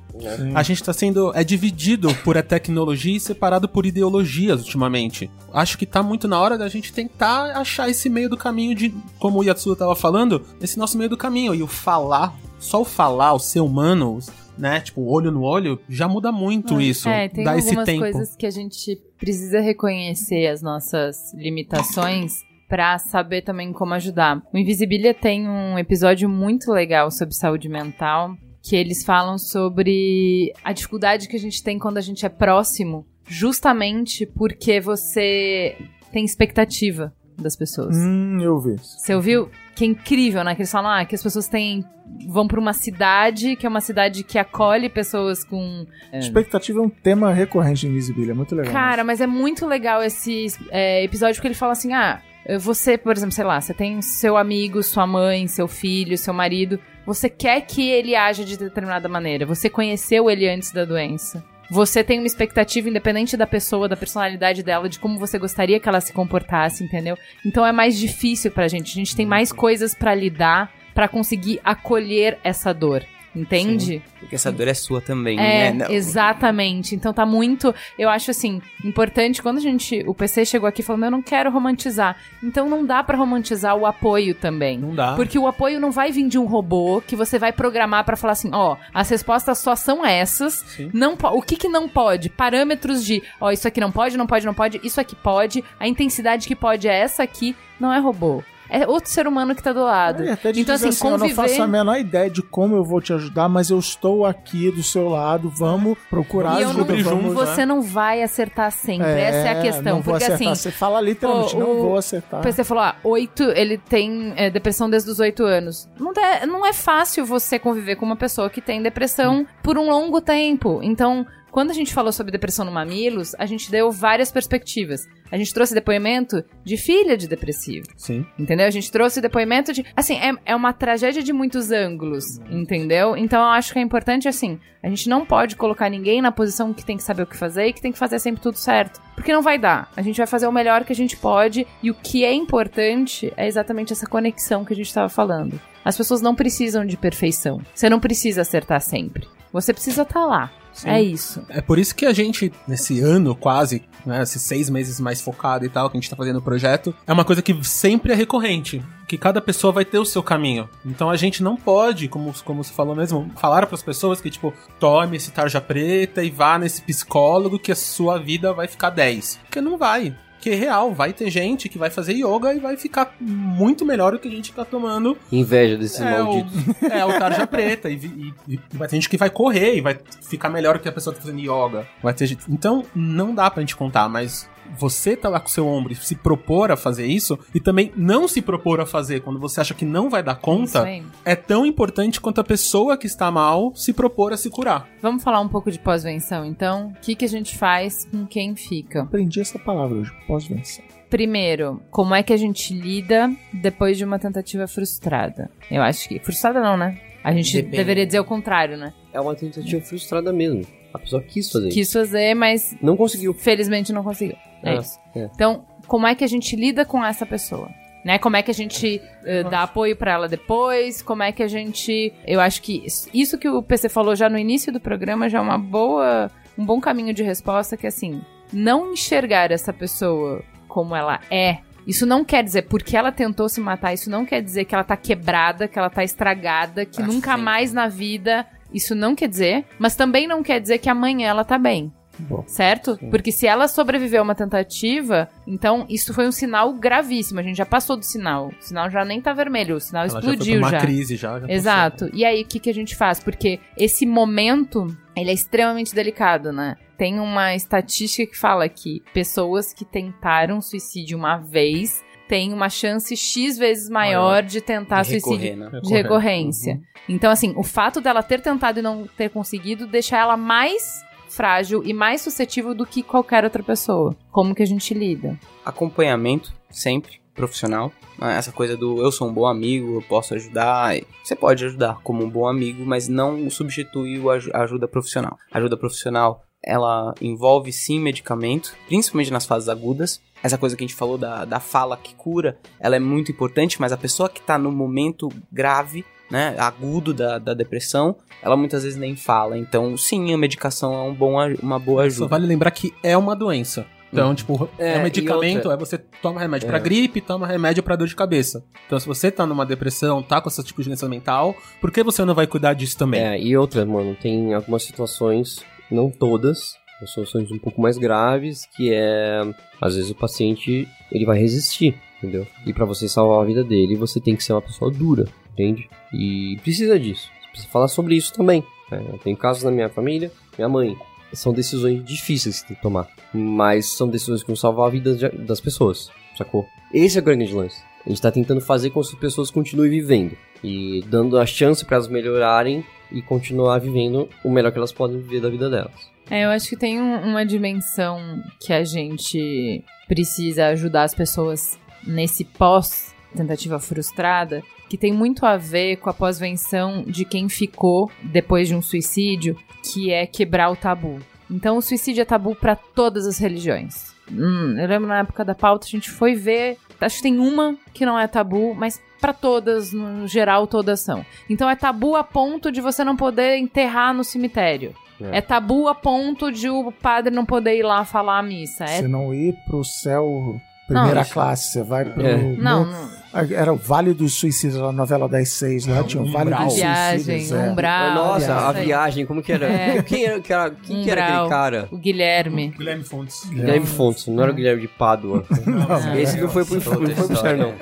A gente tá sendo é dividido por a tecnologia e separado por ideologias ultimamente. Acho que tá muito na hora da gente tentar achar esse meio do caminho de, como o Yatsuda tava falando, esse nosso meio do caminho e o falar, só o falar, o ser humano, né, tipo, olho no olho, já muda muito isso. É, tem dá esse algumas coisas que a gente precisa reconhecer as nossas limitações pra saber também como ajudar. O Invisibilia tem um episódio muito legal sobre saúde mental, que eles falam sobre a dificuldade que a gente tem quando a gente é próximo, justamente porque você tem expectativa das pessoas. Hum, eu vi. Você ouviu? Que é incrível, né? Que eles falam ah, que as pessoas têm. vão pra uma cidade, que é uma cidade que acolhe pessoas com. Expectativa é um tema recorrente em Invisibilia, é muito legal. Cara, mas é muito legal esse é, episódio porque ele fala assim: ah, você, por exemplo, sei lá, você tem seu amigo, sua mãe, seu filho, seu marido. Você quer que ele haja de determinada maneira. Você conheceu ele antes da doença. Você tem uma expectativa independente da pessoa, da personalidade dela, de como você gostaria que ela se comportasse, entendeu? Então é mais difícil pra gente. A gente tem mais coisas pra lidar pra conseguir acolher essa dor. Entende? Porque essa dor é sua também, É, né? Não- exatamente. Então tá muito, eu acho assim, importante quando a gente, o PC chegou aqui falando, eu não quero romantizar. Então não dá pra romantizar o apoio também. Não dá. Porque o apoio não vai vir de um robô que você vai programar pra falar assim, ó, as respostas só são essas. Sim. Não o que que não pode? Parâmetros de, ó, isso aqui não pode, não pode, não pode, isso aqui pode. A intensidade que pode é essa aqui, não é robô. É outro ser humano que tá do lado. É, até de então assim, assim, eu não conviver faço a menor ideia de como eu vou te ajudar, mas eu estou aqui do seu lado, vamos procurar E eu não, ajuda, vamos... você não vai acertar sempre. Essa é a questão. Não vou porque acertar. assim, Você fala literalmente, pô, não o- vou acertar. o PC falou, ah, oito, ele tem é, depressão desde os oito anos. Não, dá- não é fácil você conviver com uma pessoa que tem depressão por um longo tempo. Então, quando a gente falou sobre depressão no Mamilos, a gente deu várias perspectivas. A gente trouxe depoimento de filha de depressivo. Sim. Entendeu? A gente trouxe depoimento de. Assim, é, é uma tragédia de muitos ângulos, entendeu? Então eu acho que é importante, assim, a gente não pode colocar ninguém na posição que tem que saber o que fazer e que tem que fazer sempre tudo certo. Porque não vai dar. A gente vai fazer o melhor que a gente pode e o que é importante é exatamente essa conexão que a gente estava falando. As pessoas não precisam de perfeição. Você não precisa acertar sempre. Você precisa estar lá. É isso. É por isso que a gente, nesse ano quase, né, esses seis meses mais focado e tal, que a gente tá fazendo o projeto, é uma coisa que sempre é recorrente. Que cada pessoa vai ter o seu caminho. Então a gente não pode, como, como você falou mesmo, falar para as pessoas que, tipo, tome esse tarja preta e vá nesse psicólogo que a sua vida vai ficar 10. Porque não vai. Que é real, vai ter gente que vai fazer yoga e vai ficar muito melhor do que a gente tá tomando Inveja desses é, malditos. o, é, o tarja preta. E, e- e vai ter gente que vai correr e vai ficar melhor do que a pessoa que tá fazendo yoga. Vai ter gente... Então, não dá pra gente contar, mas você tá lá com o seu ombro e se propor a fazer isso, e também não se propor a fazer quando você acha que não vai dar conta, é tão importante quanto a pessoa que está mal se propor a se curar. Vamos falar um pouco de pós-venção, então? O que, que a gente faz com quem fica? Aprendi essa palavra hoje, pós-venção. Primeiro, como é que a gente lida depois de uma tentativa frustrada? Eu acho que. Frustrada não, né? A gente Depende. deveria dizer o contrário, né? É uma tentativa frustrada mesmo. A pessoa quis fazer isso. Quis fazer, mas Não conseguiu. felizmente não conseguiu. É Ah, isso. é. Então, como é que a gente lida com essa pessoa? Né? Como é que a gente eh, dá apoio pra ela depois? Como é que a gente. Eu acho que isso- isso que o PC falou já no início do programa já é uma boa. um bom caminho de resposta, que é assim, não enxergar essa pessoa como ela é. Isso não quer dizer, porque ela tentou se matar, isso não quer dizer que ela tá quebrada, que ela tá estragada, que nunca mais na vida. Isso não quer dizer, mas também não quer dizer que amanhã ela tá bem. Bom, Certo? Porque se ela sobreviveu a uma tentativa, então isso foi um sinal gravíssimo. A gente já passou do sinal. O sinal já nem tá vermelho, o sinal Ela já foi explodiu pra uma já. crise já. já Exato. E aí, o que, que a gente faz? Porque esse momento, ele é extremamente delicado, né? Tem uma estatística que fala que pessoas que tentaram suicídio uma vez têm uma chance X vezes maior, de tentar de suicídio recorrer, né? passou. de recorrência. Uhum. Então, assim, o fato dela ter tentado e não ter conseguido deixa ela mais frágil e mais suscetível do que qualquer outra pessoa. Como que a gente lida? acompanhamento, sempre, profissional. né? Essa coisa do eu sou um bom amigo, eu posso ajudar. Você pode ajudar como um bom amigo, mas não substitui a ajuda profissional. A ajuda profissional, ela envolve sim medicamento, principalmente nas fases agudas. Essa coisa que a gente falou da, da fala que cura, ela é muito importante, mas a pessoa que tá no momento grave, né, agudo da, da depressão, ela muitas vezes nem fala. Então, sim, a medicação é um bom, uma boa Só ajuda. vale lembrar que é uma doença. Então, tipo, é, É, medicamento, outra- é você toma remédio É. pra gripe, toma remédio pra dor de cabeça. Então, se você tá numa depressão, tá com esse tipo de doença mental, por que você não vai cuidar disso também? É, e outra, mano, tem algumas situações, não todas, mas situações um pouco mais graves, que é, às vezes o paciente, ele vai resistir, entendeu? E pra você salvar a vida dele, você tem que ser uma pessoa dura, entende? E precisa disso. Você precisa falar sobre isso também. né? Eu tenho casos na minha família, minha mãe. São decisões difíceis que tem tomar, mas são decisões que vão salvar a vida das pessoas, sacou? Esse é o grande lance. A gente tá tentando fazer com que as pessoas continuem vivendo e dando a chance para elas melhorarem e continuar vivendo o melhor que elas podem viver da vida delas. É, eu acho que tem um- uma dimensão que a gente precisa ajudar as pessoas nesse pós-tentativa frustrada, que tem muito a ver com a pós-venção de quem ficou depois de um suicídio, que é quebrar o tabu. Então, o suicídio é tabu para todas as religiões. Hum, eu lembro na época da pauta, a gente foi ver. Acho que tem uma que não é tabu, mas para todas, no geral, todas são. Então é tabu a ponto de você não poder enterrar no cemitério. É. É, tabu a ponto de o padre não poder ir lá falar a missa. É... Você não ir pro céu primeira Não, classe, você vai pro. É. Não, não. Era o Vale dos Suicídios, a novela das seis lá, tinha o Vale Umbral. dos Viagem, Suicídios. é. umbral. Nossa, a isso aí. viagem, como que era? É. Quem era, que era, quem que era Umbral. aquele cara? O Guilherme. Guilherme Fontes. Guilherme Fontes, não era o Guilherme de Pádua. Esse não foi pro, não foi pro céu, não.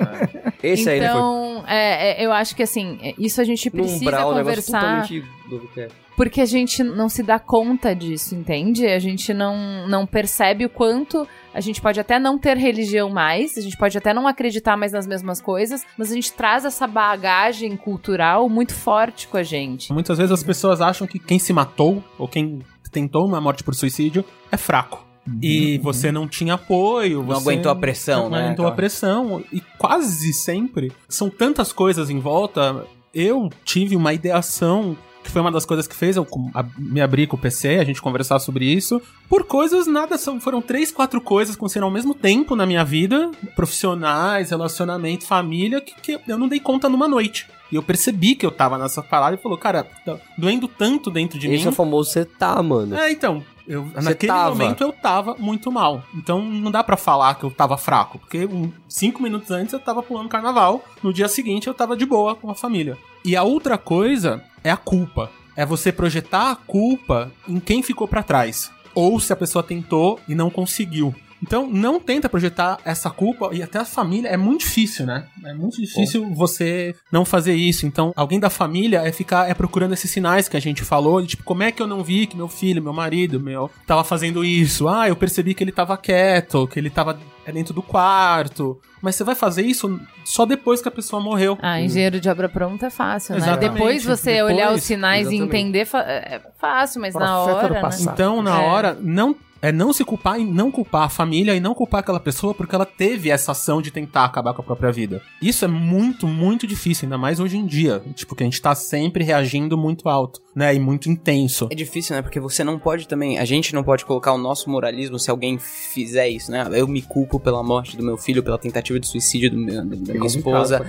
Esse aí ele foi Então, é, é, eu acho que assim, é, isso a gente precisa umbral, um negócio conversar. totalmente é. Porque a gente não se dá conta disso, entende? A gente não, não percebe o quanto a gente pode até não ter religião mais, a gente pode até não acreditar mais nas mesmas coisas, mas a gente traz essa bagagem cultural muito forte com a gente. Muitas vezes as pessoas acham que quem se matou, ou quem tentou uma morte por suicídio, é fraco. E você não tinha apoio. Não você aguentou a pressão, não né? aguentou a pressão. E quase sempre são tantas coisas em volta. Eu tive uma ideação que foi uma das coisas que fez eu me abrir com o PC, a gente conversar sobre isso. Por coisas, nada, são, foram três, quatro coisas que aconteceram ao mesmo tempo na minha vida: profissionais, relacionamento, família, que, que eu não dei conta numa noite. E eu percebi que eu tava nessa parada e falou, cara, tá doendo tanto dentro de Esse mim. é o famoso você tá, mano. É, então, eu, naquele tava. momento eu tava muito mal. Então não dá pra falar que eu tava fraco, porque um, cinco minutos antes eu tava pulando carnaval, no dia seguinte eu tava de boa com a família. E a outra coisa é a culpa. É você projetar a culpa em quem ficou pra trás. Ou se a pessoa tentou e não conseguiu. Então, não tenta projetar essa culpa e até a família é muito difícil, né? É muito difícil você não fazer isso. Então, alguém da família é ficar é procurando esses sinais que a gente falou, de, tipo, como é que eu não vi que meu filho, meu marido, meu tava fazendo isso? Ah, eu percebi que ele tava quieto, que ele tava é dentro do quarto. Mas você vai fazer isso só depois que a pessoa morreu. Ah, engenheiro de obra pronta é fácil, né? Exatamente. Depois você Depois, olhar os sinais e exatamente. entender fa- é fácil, mas na Profeta do hora, né? Então, na É. hora, não é não se culpar e não culpar a família e não culpar aquela pessoa porque ela teve essa ação de tentar acabar com a própria vida. Isso é muito, muito difícil, ainda mais hoje em dia. Tipo, que a gente tá sempre reagindo muito alto, né? E muito intenso. É difícil, né? Porque você não pode também. A gente não pode colocar o nosso moralismo se alguém fizer isso, né? Eu me culpo pela morte do meu filho, pela tentativa de suicídio do meu- da minha esposa.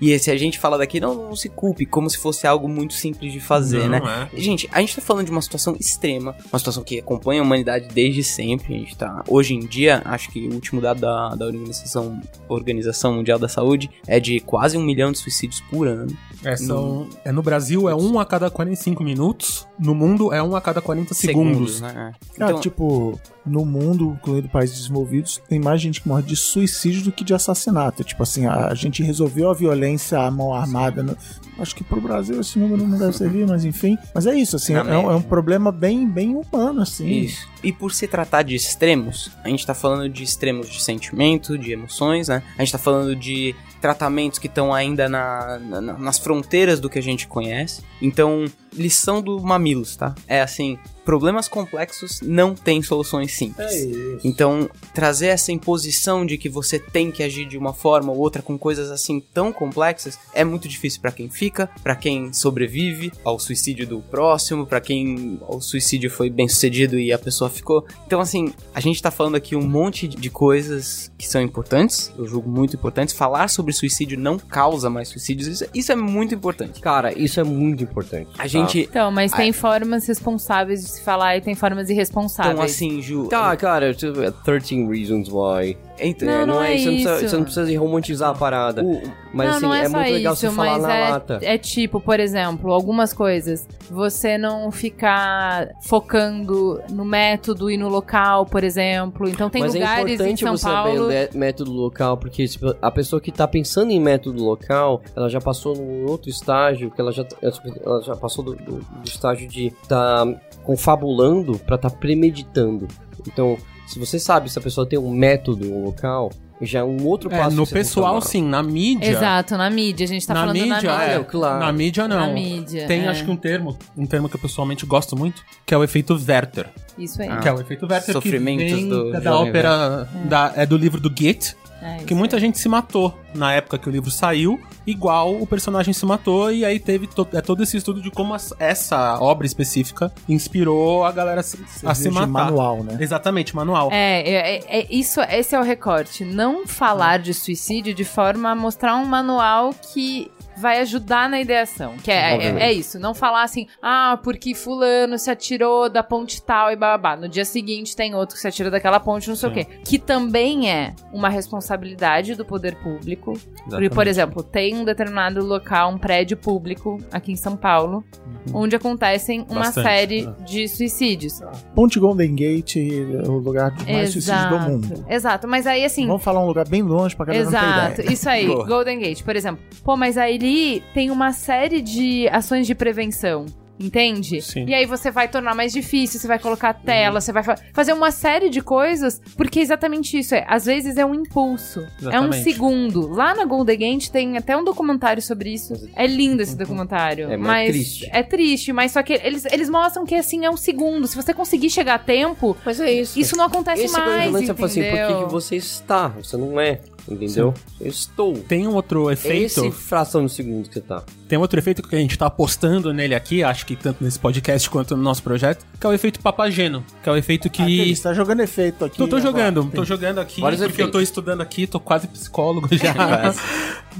E se a gente fala daqui, não, não se culpe, como se fosse algo muito simples de fazer, Não né? é. Gente, a gente tá falando de uma situação extrema, uma situação que acompanha a humanidade desde sempre. A gente tá. Hoje em dia, acho que o último dado da, da Organização, Organização Mundial da Saúde é de quase um milhão de suicídios por ano. É, são, é no Brasil é um a cada 45 minutos, no mundo é um a cada 40 segundos. né? Cara, Então, tipo, no mundo, incluindo países desenvolvidos, tem mais gente que morre de suicídio do que de assassinato. Tipo assim, a, a gente resolveu a violência à mão armada. no- acho que pro Brasil esse número não deve servir, mas enfim. Mas é isso, assim, é, um- é um problema bem, bem humano, assim. Isso. E por se tratar de extremos, a gente tá falando de extremos de sentimento, de emoções, né? A gente tá falando de tratamentos que estão ainda na, na- nas fronteiras do que a gente conhece. Então, lição do Mamilos, tá? É assim, problemas complexos não têm soluções simples. Então, trazer essa imposição de que você tem que agir de uma forma ou outra com coisas assim tão complexas é muito difícil pra quem fica, pra quem sobrevive ao suicídio do próximo, pra quem o suicídio foi bem sucedido e a pessoa ficou. Então, assim, a gente tá falando aqui um monte de coisas que são importantes, eu julgo muito importantes. Falar sobre suicídio não causa mais suicídios, isso, isso é muito importante. Cara, isso é muito importante. A tá? gente. Então, mas tem formas responsáveis de se falar e tem formas irresponsáveis. Então, assim, Ju. Tá, cara, tipo, é 13 Reasons Why. Então, Não, não é Você não, precisa, isso. você não precisa romantizar a parada. o- Mas não, assim, não é, é, muito legal isso, você falar na é, lata. é tipo, por exemplo, algumas coisas. Você não ficar focando no método e no local, por exemplo. Então tem Mas é lugares em importante São você saber Paulo. método local, porque tipo, a pessoa que tá pensando em método local, ela já passou num outro estágio, que ela já, ela já passou do, do- do estágio de tá confabulando pra tá premeditando. Então, se você sabe se a pessoa tem um método local, já é um outro É, passo. no tem que pessoal, sim, na mídia. Exato, na mídia. A gente tá na falando mídia, na é, mídia. claro. Na mídia, não. Na mídia, Tem, é. acho que um termo, um termo que eu pessoalmente gosto muito, que é o efeito Werther. Isso aí. Ah. Que é o efeito Werther Sofrimentos que vem do da ópera, da, é do livro do Goethe, É, que muita aí. gente se matou na época que o livro saiu, igual o personagem se matou, e aí teve to- é todo esse estudo de como as- essa obra específica inspirou a galera a se, a se matar. manual, né? Exatamente, manual. É, é, é- é- isso, esse é o recorte. Não falar de suicídio de forma a mostrar um manual que vai ajudar na ideação. Que é, é, é isso. Não falar assim, ah, porque fulano se atirou da ponte tal e babá. No dia seguinte tem outro que se atira daquela ponte, não sei o quê. Que também é uma responsabilidade do poder público. Porque, por exemplo, tem um determinado local, um prédio público aqui em São Paulo, onde acontecem uma Bastante, série é. de suicídios. Ponte Golden Gate é o lugar de mais suicídio do mundo. Exato, mas aí assim, Vamos falar um lugar bem longe pra galera não Exato, ter ideia. isso aí, Boa. Golden Gate, por exemplo. Pô, mas aí tem uma série de ações de prevenção. Entende? Sim. E aí você vai tornar mais difícil, você vai colocar tela, você vai fa- fazer uma série de coisas, porque é exatamente isso é. Às vezes é um impulso, é um Exatamente. segundo. Lá na Golden Gate tem até um documentário sobre isso. É lindo esse documentário, É, mas é mas triste. é triste, mas só que eles, eles mostram que assim é um segundo. Se você conseguir chegar a tempo, Mas é isso. isso não acontece Esse é mais, é falar assim, por que entendeu? que você está? Você não é. Entendeu? Eu estou. Tem um outro É efeito. esse fração de segundo que você tá. Tem outro efeito que a gente tá apostando nele aqui, acho que tanto nesse podcast quanto no nosso projeto, que é o efeito papageno. Que é o efeito que. Você tá jogando efeito aqui. Tô, tô jogando, Tem. tô jogando aqui, Vários porque eu tô efeitos. estudando aqui, tô quase psicólogo já.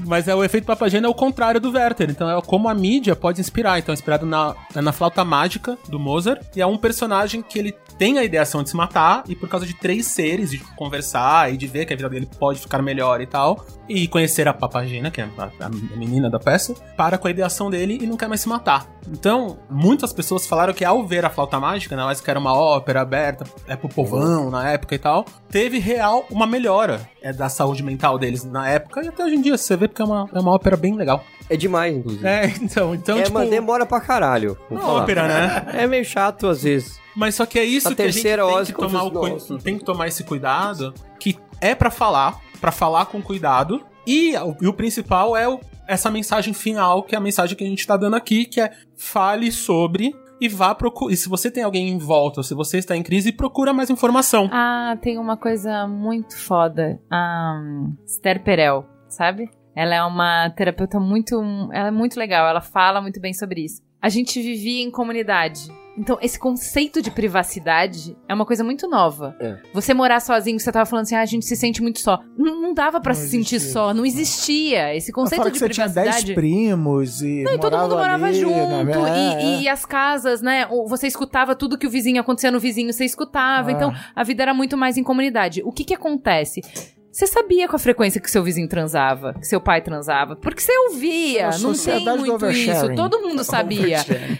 Mas é o efeito papageno é o contrário do Werther. Então é como a mídia pode inspirar. Então é inspirado na, na flauta mágica do Mozart. E é um personagem que ele tem a ideação de se matar, e por causa de três seres, de conversar e de ver que a vida dele pode ficar melhor e tal, e conhecer a papagena, que é a, a menina da peça, para com a ideação dele e não quer mais se matar. Então, muitas pessoas falaram que ao ver a flauta mágica, na mais que era uma ópera aberta, é pro povão na época e tal, teve real uma melhora é, da saúde mental deles na época e até hoje em dia, você vê porque é uma, é uma ópera bem legal. É demais, inclusive. É, então, então é, tipo, mas demora pra caralho. uma falar. ópera, né? É meio chato às vezes. Mas só que é isso A que a gente tem que, tomar o tem que tomar esse cuidado, que é pra falar, pra falar com cuidado, e, o- e o principal é o- essa mensagem final, que é a mensagem que a gente tá dando aqui, que é fale sobre e vá procurar. E se você tem alguém em volta, ou se você está em crise, procura mais informação. Ah, tem uma coisa muito foda. A Esther Perel, sabe? Ela é uma terapeuta muito. Ela é muito legal, ela fala muito bem sobre isso. A gente vivia em comunidade. Então, esse conceito de privacidade é uma coisa muito nova. É. Você morar sozinho, você tava falando assim, ah, a gente se sente muito só. Não, não dava pra Não se sentir existia. só, não existia. Esse conceito de que você tinha privacidade. 10 primos e. Não, e todo mundo morava ali, junto. né? É, e, é. e as casas, né? Você escutava tudo que o vizinho acontecia no vizinho, você escutava. Ah. Então, a vida era muito mais em comunidade. O que que acontece? Você sabia com a frequência que seu vizinho transava, que seu pai transava, porque você ouvia, É a não tem muito isso, todo mundo sabia.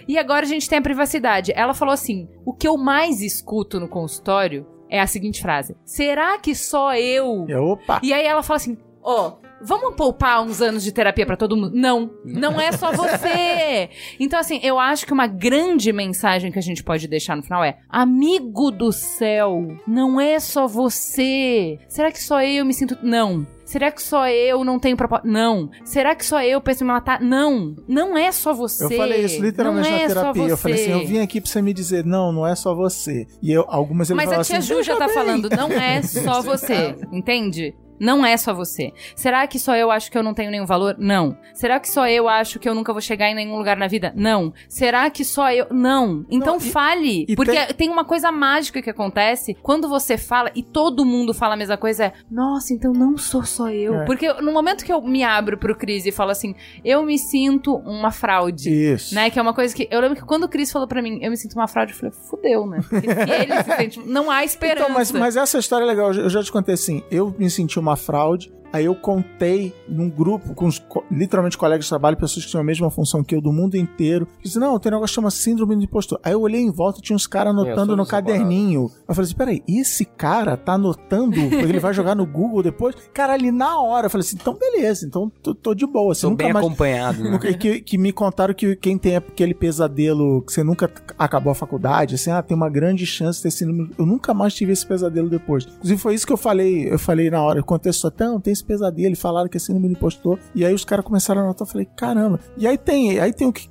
E agora a gente tem a privacidade. Ela falou assim: o que eu mais escuto no consultório é a seguinte frase: será que só eu E, opa! e aí ela fala assim: ó, vamos poupar uns anos de terapia pra todo mundo? Não, não é só você. então, assim, eu acho que uma grande mensagem que a gente pode deixar no final é: amigo do céu, não é só você. Será que só eu me sinto. Não. Será que só eu não tenho propósito? Não. Será que só eu penso em me matar? Não. Não é só você. Eu falei isso literalmente não na é terapia. Eu falei assim: eu vim aqui pra você me dizer, não, não é só você. E eu, algumas ele Mas a tia assim, Ju já "Veja tá bem." falando, não é só você, entende? Não é só você. Será que só eu acho que eu não tenho nenhum valor? Não. Será que só eu acho que eu nunca vou chegar em nenhum lugar na vida? Não. Será que só eu. Não. Então Não, e- fale. e porque tem- tem... uma coisa mágica que acontece quando você fala e todo mundo fala a mesma coisa: é, nossa, então não sou só eu. É. Porque no momento que eu me abro pro Cris e falo assim, eu me sinto uma fraude. Isso. Né? Que é uma coisa que. Eu lembro que quando o Cris falou pra mim, eu me sinto uma fraude, eu falei, fudeu, né? Porque se ele se sente. Não há esperança. Então, mas, mas essa história é legal. Eu já te contei assim: eu me senti uma fraude. Aí eu contei num grupo com os, literalmente colegas de trabalho, pessoas que tinham a mesma função que eu do mundo inteiro. Eu disse, não, tem um negócio que chama síndrome do impostor. Aí eu olhei em volta e tinha uns caras anotando sou no caderninho. Eu falei assim, peraí, esse cara tá anotando? Porque ele vai jogar no Google depois? Cara, ali na hora, eu falei assim, então beleza, então tô, tô de boa. Assim, Tô nunca bem mais, acompanhado, né? Nunca- que, que me contaram que quem tem aquele pesadelo que você nunca acabou a faculdade, assim, ah, tem uma grande chance de ter síndrome. Eu nunca mais tive esse pesadelo depois. Inclusive, foi isso que eu falei, eu falei na hora, eu contei só, não, tem esse pesadelo, falaram que é síndrome do impostor. E aí os caras começaram a anotar, eu falei, caramba. E aí tem, aí tem o que.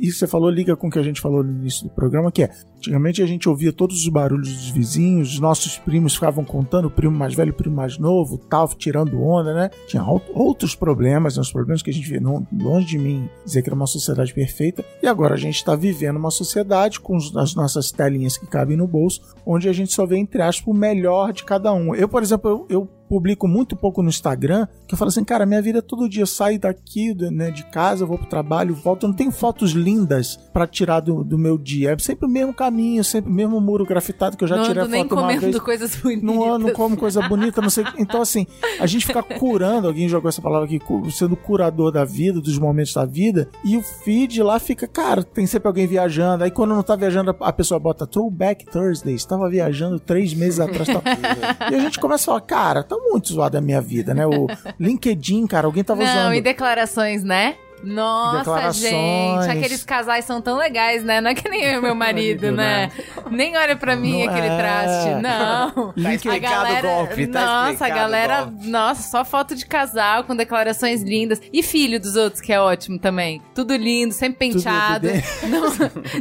Isso você falou, liga com o que a gente falou no início do programa, que é. Antigamente a gente ouvia todos os barulhos dos vizinhos, os nossos primos ficavam contando, o primo mais velho, o primo mais novo, tal, tirando onda, né? Tinha out- outros problemas, né? os problemas que a gente vê, não, longe de mim dizer que era uma sociedade perfeita. E agora a gente está vivendo uma sociedade com as nossas telinhas que cabem no bolso, onde a gente só vê, entre aspas, o melhor de cada um. Eu, por exemplo, eu, eu publico muito pouco no Instagram, que eu falo assim, cara, minha vida é todo dia, eu saio daqui, né, de casa, eu vou pro trabalho, volto, eu não tenho fotos lindas pra tirar do, do meu dia, é sempre o mesmo caminho, sempre o mesmo muro grafitado que eu já não tirei a nem foto uma comendo vez. coisas bonitas. Não ando, como coisa bonita, não sei. Então, assim, a gente fica curando, alguém jogou essa palavra aqui, sendo curador da vida, dos momentos da vida, e o feed lá fica, cara, tem sempre alguém viajando. Aí quando não tá viajando, a pessoa bota Throwback Thursday, estava viajando três meses atrás. Tal. e a gente começa a falar, cara, tá muito zoado a minha vida, né? O LinkedIn, cara, alguém tava Não, usando. e declarações, né? Nossa, gente, aqueles casais são tão legais, né? Não é que nem eu e meu marido, Marido, né? Nem olha pra mim Não aquele é. traste. Não. Tá a explicado o golpe, tá nossa, a explicado galera, golpe. nossa, só foto de casal com declarações lindas. E filho dos outros, que é ótimo também. Tudo lindo, sempre penteado. Não,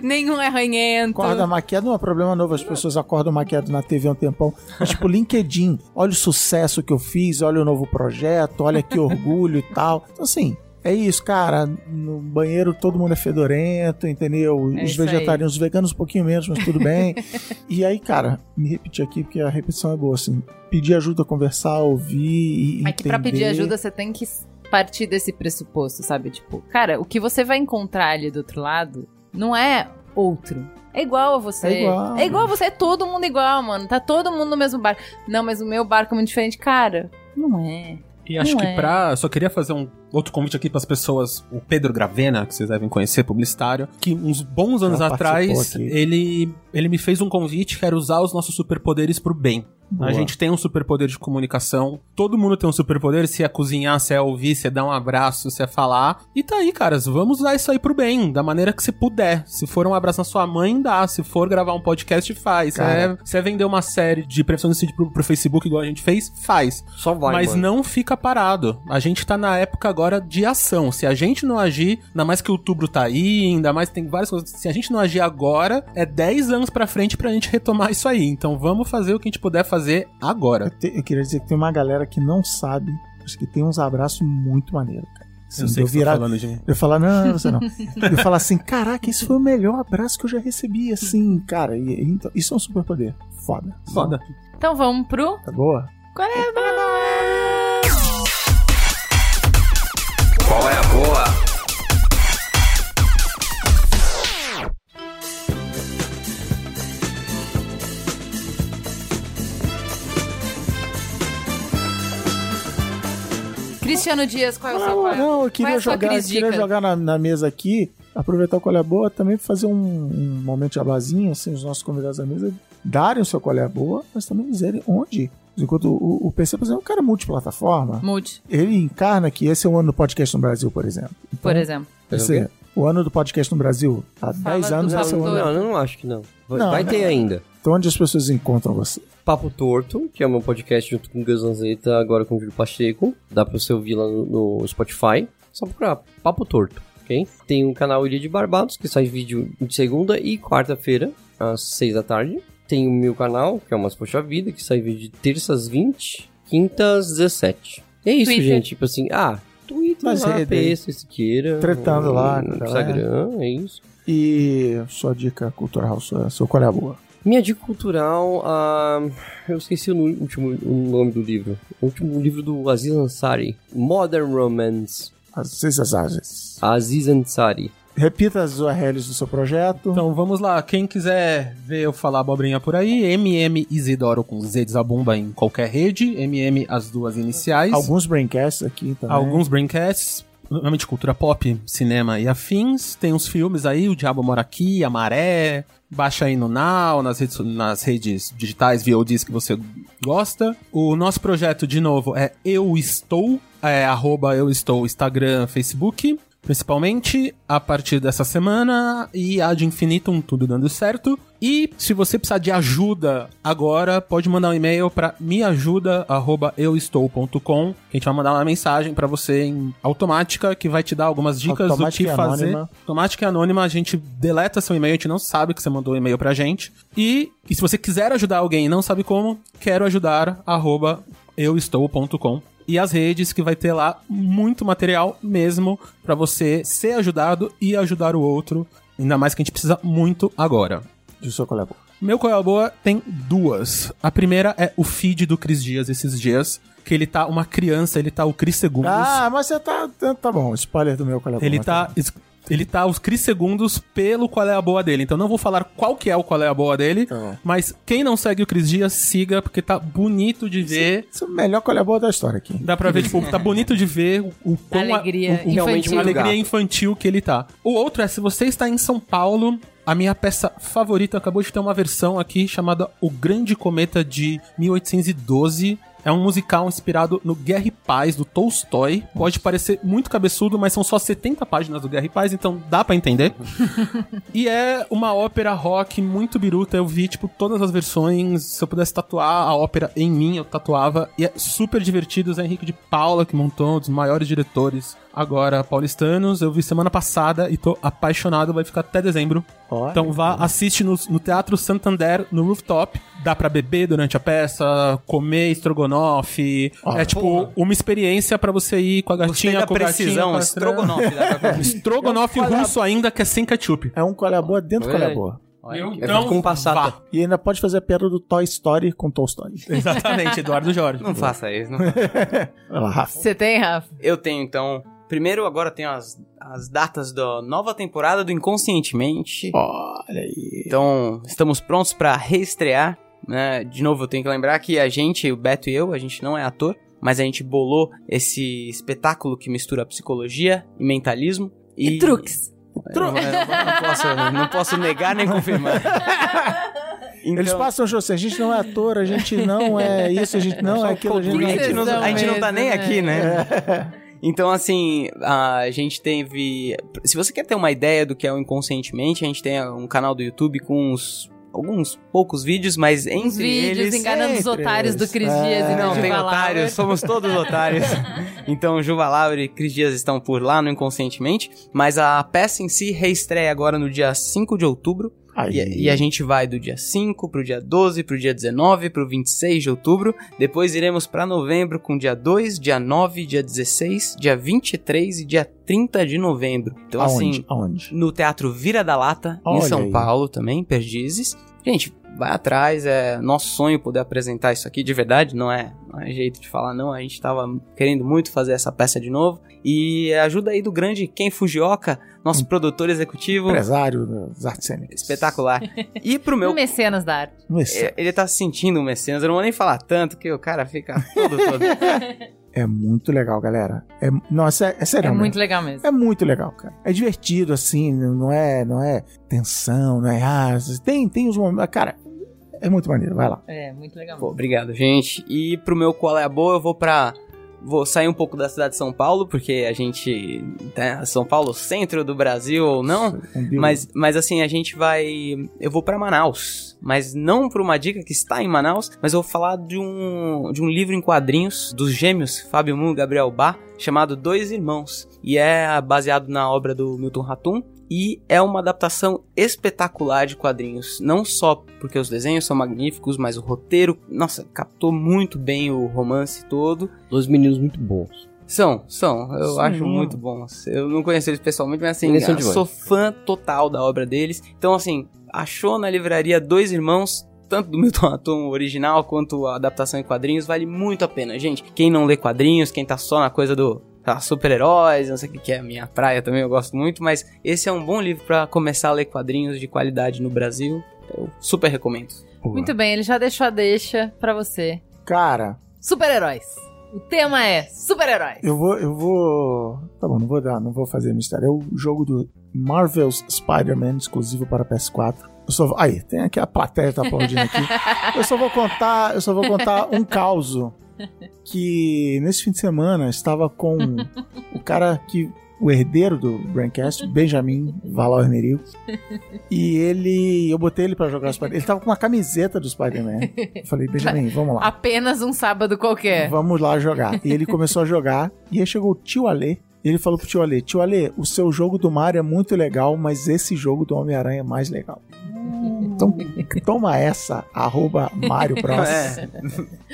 nenhum é ranhento. Acorda maquiado não é problema novo, as pessoas acordam maquiado na TV há um tempão. Mas, tipo, LinkedIn, olha o sucesso que eu fiz, olha o novo projeto, olha que orgulho e tal. Então, assim, é isso, cara. No banheiro todo mundo é fedorento, entendeu? É os aí. vegetarianos, os veganos um pouquinho menos, mas tudo bem. e aí, cara, me repetir aqui, porque a repetição é boa, assim. Pedir ajuda, conversar, ouvir e É que pra pedir ajuda você tem que partir desse pressuposto, sabe? Tipo, cara, o que você vai encontrar ali do outro lado não é outro. É igual a você. É igual. É igual a você, é todo mundo igual, mano. Tá todo mundo no mesmo barco. Não, mas o meu barco é muito diferente. Cara, não é. E acho Não que é. pra. Só queria fazer um outro convite aqui pras pessoas. O Pedro Gravena, que vocês devem conhecer, publicitário, que uns bons anos atrás aqui. ele, ele me fez um convite que era usar os nossos superpoderes pro bem. Boa. A gente tem um superpoder de comunicação. Todo mundo tem um superpoder, se é cozinhar, se é ouvir, se é dar um abraço, se é falar. E tá aí, caras, vamos usar isso aí pro bem, da maneira que você puder. Se for um abraço na sua mãe, dá. Se for gravar um podcast, faz. Se é, se é vender uma série de prevenção de suicídio pro, pro Facebook, igual a gente fez, faz. Só vai, Mas mano. não fica parado. A gente tá na época agora de ação. Se a gente não agir, ainda mais que outubro tá aí, ainda mais tem várias coisas. Se a gente não agir agora, é 10 anos pra frente pra gente retomar isso aí. Então vamos fazer o que a gente puder fazer agora. Eu, te- eu queria dizer que tem uma galera que não sabe, mas que tem uns abraços muito maneiros, cara. Assim, Eu sei eu que você tá virar- falando de mim. Eu falar, não, não, você não. Eu falar assim, caraca, esse foi o melhor abraço que eu já recebi, assim, cara. E, e- então, isso é um superpoder. Foda. Foda. Então vamos pro. Tá boa? Qual é Cristiano Dias, qual é o seu Não, qual é? não, eu é queria sua jogar, Cris queria jogar na, na mesa aqui, aproveitar o Qual é a Boa, também fazer um, um momento de abazinho, assim, os nossos convidados da mesa darem o seu Qual é a Boa, mas também dizerem onde. Enquanto o, o PC, por exemplo, é um cara multiplataforma. Mude, Ele encarna que esse é o ano do podcast no Brasil, por exemplo. por exemplo. Esse é o ano do podcast no Brasil. Há Fala 10 do anos esse é o ano. Não, eu não acho que não. Vai, Não, vai não. ter ainda. Então onde as pessoas encontram você? Papo Torto, que é o meu podcast junto com o Gazanzeta, agora com o Júlio Pacheco. Dá pra você ouvir lá no, Spotify. Só procurar Papo Torto, ok? Tem um canal Ilha de Barbados, que sai vídeo de segunda e quarta-feira, às seis da tarde. Tem o meu canal, que é o Mas Poxa Vida, que sai vídeo de terças 20, quintas 17. É isso, Twitter. gente. Tipo assim, ah, Twitter, Nas lá, redes. PS, se queira. Tretando lá, no galera. Instagram, é isso. E sua dica cultural, sua, seu Qual é a Boa? Minha dica cultural, ah, eu esqueci o último o nome do livro. O último livro do Aziz Ansari, Modern Romance. As Zazazes. Aziz Ansari. Repita as URLs do seu projeto. Então vamos lá, quem quiser ver eu falar abobrinha por aí, MM Isidoro com Z de Zabumba em qualquer rede, MM as duas iniciais. Alguns braincasts aqui também. Alguns braincasts, normalmente cultura pop, cinema e afins. Tem uns filmes aí, O Diabo Mora Aqui, A Maré. Baixa aí no Now, nas redes, nas redes digitais, VODs que você gosta. O nosso projeto, de novo, é Eu Estou, é arroba Eu Estou, Instagram, Facebook. Principalmente a partir dessa semana e a de infinitum, tudo dando certo. E se você precisar de ajuda agora, pode mandar um e-mail para meajuda@euestou.com. A gente vai mandar uma mensagem para você em automática que vai te dar algumas dicas do Automática que e fazer. anônima. Automática e anônima, a gente deleta seu e-mail, a gente não sabe que você mandou um e-mail pra gente. E, e se você quiser ajudar alguém e não sabe como, quero ajudar arroba euestou.com. E as redes que vai ter lá muito material mesmo pra você ser ajudado e ajudar o outro. Ainda mais que a gente precisa muito agora. Do seu Qual é a Boa. Meu Qual é a Boa tem duas. A primeira é o feed do Cris Dias esses dias. Que ele tá uma criança, ele tá o Cris Segundos. Ah, mas você tá. Tá tá bom, spoiler do meu Qual é a Boa. Ele mas tá. Ele tá os Cris Segundos pelo qual é a boa dele. Então não vou falar qual que é o qual é a boa dele. Bom. Mas quem não segue o Cris Dias, siga, porque tá bonito de ver. Esse é o melhor Qual é a Boa da história aqui. Dá pra ver, tipo, tá bonito de ver o, o quão a- Alegria o- o- realmente a muito alegria infantil que ele tá. O outro é, se você está em São Paulo, a minha peça favorita acabou de ter uma versão aqui chamada O Grande Cometa de 1812. É um musical inspirado no Guerra e Paz, do Tolstói. Pode parecer muito cabeçudo, mas são só 70 páginas do Guerra e Paz, então dá pra entender. e é uma ópera rock muito biruta. Eu vi, tipo, todas as versões. Se eu pudesse tatuar a ópera em mim, eu tatuava. E é super divertido. O Zé Henrique de Paula, que montou um dos maiores diretores agora paulistanos. Eu vi semana passada e tô apaixonado. Vai ficar até dezembro. Olha. Então vá, assiste no, no Teatro Santander, no rooftop. Dá pra beber durante a peça, comer estrogonofe. É tipo uma experiência pra você ir com a gatinha, com gatinho. precisão, com a estrogonofe. dá pra comer. Estrogonofe russo ainda, que é sem ketchup. É um colher boa dentro do boa. Eu, é então, com passata. vá. E ainda pode fazer a piada do Toy Story com Tolstói. Exatamente, Eduardo Jorge. Não faça isso. Não. Vai lá, Rafa. Você tem, Rafa? Eu tenho, então... Primeiro, agora tenho as, as datas da nova temporada do Inconscientemente. Olha aí. Então, estamos prontos pra reestrear. Né? De novo, eu tenho que lembrar que a gente, o Beto e eu, a gente não é ator, mas a gente bolou esse espetáculo que mistura psicologia e mentalismo. E, truques. Eu não, eu não posso, não posso negar nem confirmar. Então, Eles passam, José, a gente não é ator, a gente não é isso, a gente não é aquilo, a gente a não é gente, não, a gente não tá nem né? aqui, né? Então, assim, a gente teve. Se você quer ter uma ideia do que é o inconscientemente, a gente tem um canal do YouTube com uns. Alguns poucos vídeos, mas entre Uns vídeos eles. enganando os otários do. Cris É. Dias e Não, tem otários, somos todos otários. então, Juva Laura e Cris Dias estão por lá no Inconscientemente, mas a peça em si reestreia agora no dia 5 de outubro. E, e a gente vai do dia 5 pro dia 12, pro dia 19, pro 26 de outubro. Depois iremos pra novembro com dia 2, dia 9, dia 16, dia 23 e dia 30 de novembro. Então, Aonde? assim, Aonde? no Teatro Vira da Lata, em Olha São aí. Paulo também, Perdizes. Gente, vai atrás, é nosso sonho poder apresentar isso aqui de verdade, não é, não é jeito de falar não, a gente tava querendo muito fazer essa peça de novo. E ajuda aí do grande Ken Fujioka, nosso produtor executivo, Empresário das artes cênicas. espetacular. E pro meu Um mecenas da arte. É, Ele tá se sentindo um mecenas, eu não vou nem falar tanto, que o cara fica todo todo. é muito legal, galera. É, não, é, é sério. É mesmo. muito legal mesmo. É muito legal, cara. É divertido, assim, não é, não é tensão, não é. Ah, tem, tem os momentos. Cara, é muito maneiro, vai lá. É, muito legal Pô, mesmo. obrigado, gente. E pro meu qual é a boa, eu vou pra. Vou sair um pouco da cidade de São Paulo, porque a gente. Né, São Paulo, centro do Brasil ou não. Deal. Mas, mas assim, a gente vai. Eu vou pra Manaus. Mas não por uma dica que está em Manaus, mas eu vou falar de um, de um livro em quadrinhos dos gêmeos Fábio Moon e Gabriel Bá, chamado Dois Irmãos. E é baseado na obra do Milton Ratum. E é uma adaptação espetacular de quadrinhos. Não só porque os desenhos são magníficos, mas o roteiro, nossa, captou muito bem o romance todo. Dois meninos muito bons. São, são. Eu Sim. acho muito bons. Eu não conheço eles pessoalmente, mas assim, eu sou fã total da obra deles. Então, assim, achou na livraria Dois Irmãos, tanto do Milton Atum original quanto a adaptação em quadrinhos, vale muito a pena, gente. Quem não lê quadrinhos, quem tá só na coisa do super-heróis, não sei o que que é a minha praia também, eu gosto muito, mas esse é um bom livro pra começar a ler quadrinhos de qualidade no Brasil. Eu super recomendo. Muito bem, ele já deixou a deixa pra você. Cara, Super-heróis. O tema é super-heróis. eu vou. Eu vou. Tá bom, não vou dar, não vou fazer mistério. É o jogo do Marvel's Spider-Man exclusivo para PS4. Eu só vou, aí, tem aqui a plateia tá aplaudindo aqui. Eu só vou contar, eu só vou contar um caso que nesse fim de semana estava com o cara que o herdeiro do Braincast, Benjamin Valor Meril. E ele, eu botei ele pra jogar Spider-Man. Ele tava com uma camiseta do Spider-Man. Falei, Benjamin, vamos lá. Apenas um sábado qualquer. Vamos lá jogar. E ele começou a jogar. E aí chegou o tio Alê. E ele falou pro tio Alê: Tio Alê, o seu jogo do Mario é muito legal, mas esse jogo do Homem-Aranha é mais legal. Então, toma essa, arroba Mario Bros. É.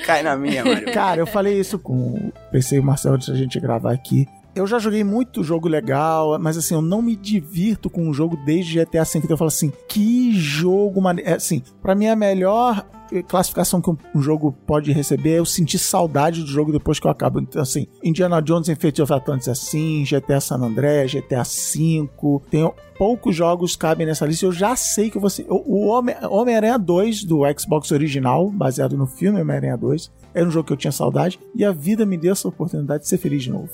Cai na minha, Mário. Cara, eu falei isso com o Marcelo antes da gente gravar aqui. Eu já joguei muito jogo legal, mas assim, eu não me divirto com um jogo desde GTA V. Então eu falo assim, que jogo maneiro. É, assim, pra mim a melhor classificação que um, um jogo pode receber é eu sentir saudade do jogo depois que eu acabo. Então, assim, Indiana Jones em Fate of Atlantis é assim, GTA San Andreas, GTA V. Tem poucos jogos cabem nessa lista. Eu já sei que você. O, o Homem- Homem-Aranha 2 do Xbox original, baseado no filme Homem-Aranha 2, era um jogo que eu tinha saudade. E a vida me deu essa oportunidade de ser feliz de novo.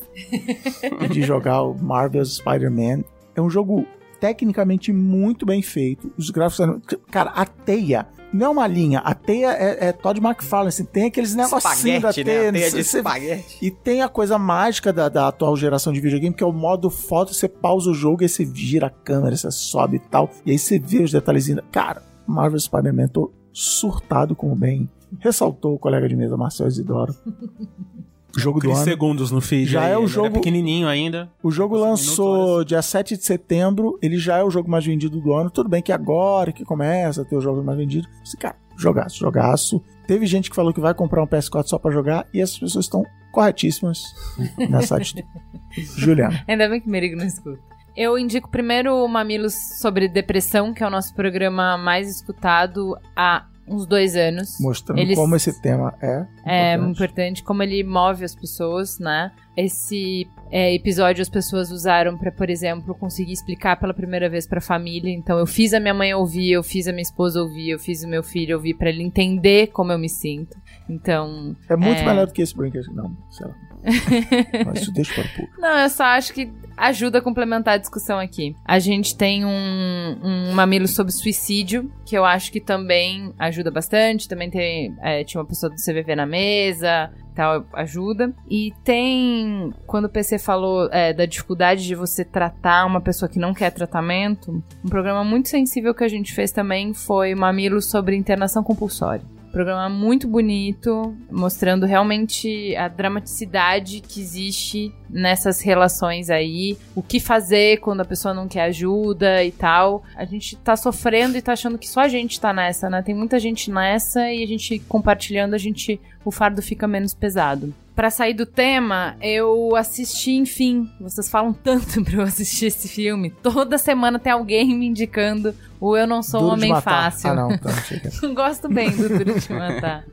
de jogar o Marvel's Spider-Man. É um jogo tecnicamente muito bem feito. Os gráficos eram. Cara, a teia. Não é uma linha, a teia é, é Todd McFarlane, assim, tem aqueles negocinhos da Espaguete, né? teia. A teia de espaguete. e tem a coisa mágica da, da atual geração de videogame, que é o modo foto, você pausa o jogo e aí você gira a câmera, você sobe e tal, e aí você vê os detalhezinhos. Cara, Marvel Spider-Man, tô surtado com o bem. Ressaltou o colega de mesa Marcel Isidoro. Jogo do ano. segundos no feed. Já aí, é o ele jogo- pequenininho ainda. O jogo lançou minutos, dia 7 de setembro, ele já é o jogo mais vendido do ano. Tudo bem que agora que começa a ter os jogos mais vendidos. Esse cara, jogaço, jogaço. Teve gente que falou que vai comprar um PS4 só pra jogar e essas pessoas estão corretíssimas nessa atitude. Juliana. Ainda bem que o Merigo não escuta. Eu indico primeiro o Mamilos sobre Depressão, que é o nosso programa mais escutado há uns dois anos. mostrando Eles- como esse tema é. É importante. importante como ele move as pessoas, né? Esse é, episódio as pessoas usaram pra, por exemplo, conseguir explicar pela primeira vez pra família. Então eu fiz a minha mãe ouvir, eu fiz a minha esposa ouvir, eu fiz o meu filho ouvir pra ele entender como eu me sinto. Então, É muito É. melhor do que esse brinquedo. Não, sei lá. Mas isso deixa para o público. Não, eu só acho que ajuda a complementar a discussão aqui. A gente tem um, um mamilo sobre suicídio, que eu acho que também ajuda bastante. Também tem, é, tinha uma pessoa do CVV na mesa, tal, ajuda. E tem, quando o PC falou é, da dificuldade de você tratar uma pessoa que não quer tratamento, um programa muito sensível que a gente fez também foi mamilo sobre internação compulsória. Programa muito bonito, mostrando realmente a dramaticidade que existe nessas relações aí, o que fazer quando a pessoa não quer ajuda e tal. A gente tá sofrendo e tá achando que só a gente tá nessa, né? Tem muita gente nessa e a gente compartilhando, a gente o fardo fica menos pesado. Pra sair do tema, eu assisti, enfim. Vocês falam tanto pra eu assistir esse filme. Toda semana tem alguém me indicando o Eu Não Sou um Duro de Homem. Fácil. Ah, não, tá, chega. Gosto bem do Duro de Matar.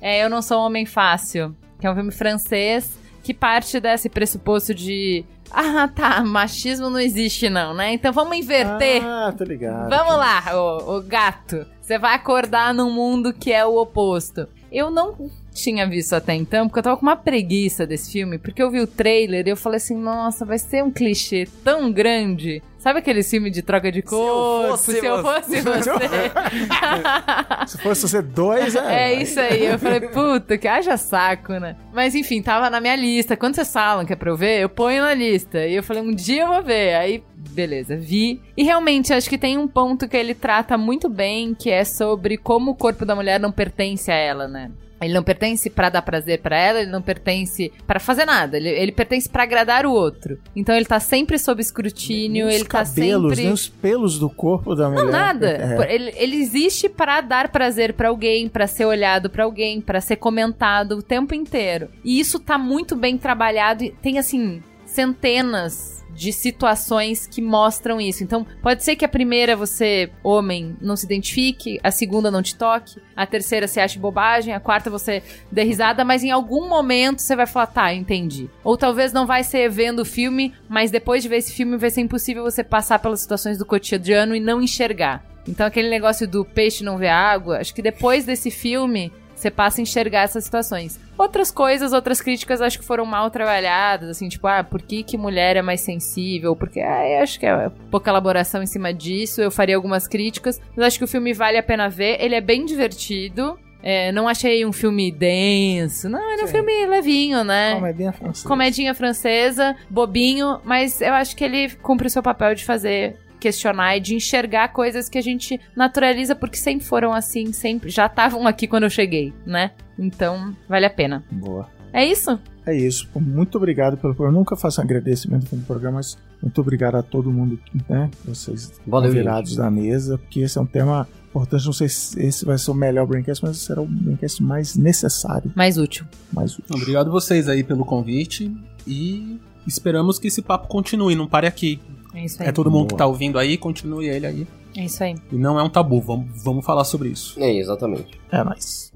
É Eu Não Sou um Homem Fácil, que é um filme francês que parte desse pressuposto de ah, tá, machismo não existe não, né? Então vamos inverter. Ah, tô ligado. Vamos lá, ô gato. Você vai acordar num mundo que é o oposto. Eu não tinha visto até então, porque eu tava com uma preguiça desse filme, porque eu vi o trailer e eu falei assim, nossa, vai ser um clichê tão grande. Sabe aquele filme de troca de corpo? fosse Se eu fosse você. Se fosse você dois, é. É isso aí. Eu falei, puta, que haja saco, né? Mas enfim, tava na minha lista. Quando vocês falam que é pra eu ver, eu ponho na lista. E eu falei, um dia eu vou ver. Aí, beleza, vi. E realmente, acho que tem um ponto que ele trata muito bem, que é sobre como o corpo da mulher não pertence a ela, né? Ele não pertence pra dar prazer pra ela, ele não pertence pra fazer nada. Ele, ele pertence pra agradar o outro. Então ele tá sempre sob escrutínio, ele tá cabelos, sempre nem os pelos do corpo da mulher. não, nada. É. Ele, ele existe pra dar prazer pra alguém, pra ser olhado pra alguém, pra ser comentado o tempo inteiro. E isso tá muito bem trabalhado e tem assim centenas de situações que mostram isso. Então, pode ser que a primeira você, homem, não se identifique, a segunda não te toque, a terceira você ache bobagem, a quarta você dê risada, mas em algum momento você vai falar, tá, entendi. Ou talvez não vai ser vendo o filme, mas depois de ver esse filme vai ser impossível você passar pelas situações do cotidiano e não enxergar. Então, aquele negócio do peixe não ver água, acho que depois desse filme você passa a enxergar essas situações. Outras coisas, outras críticas acho que foram mal trabalhadas, assim, tipo, ah, por que, que mulher é mais sensível? Porque ah, eu acho que é pouca elaboração em cima disso, eu faria algumas críticas, mas acho que o filme vale a pena ver, ele é bem divertido. É, não achei um filme denso, não, ele é um filme levinho, né? Comedinha francesa. Comedinha francesa, bobinho, mas eu acho que ele cumpre o seu papel de fazer questionar e de enxergar coisas que a gente naturaliza porque sempre foram assim, sempre já estavam aqui quando eu cheguei, né? Então, vale a pena. Boa. É isso? É isso. Muito obrigado pelo programa. Eu nunca faço um agradecimento do programa, mas muito obrigado a todo mundo, né? Vocês Valeu, virados da mesa, porque esse é um tema importante. Não sei se esse vai ser o melhor Braincast, mas será o Braincast mais necessário, Mais útil. mais útil. Obrigado vocês aí pelo convite e esperamos que esse papo continue, não pare aqui. É isso aí. É todo mundo Boa. que tá ouvindo aí, continue ele aí. É isso aí. E não é um tabu, vamos, vamos falar sobre isso. É, exatamente. É nóis.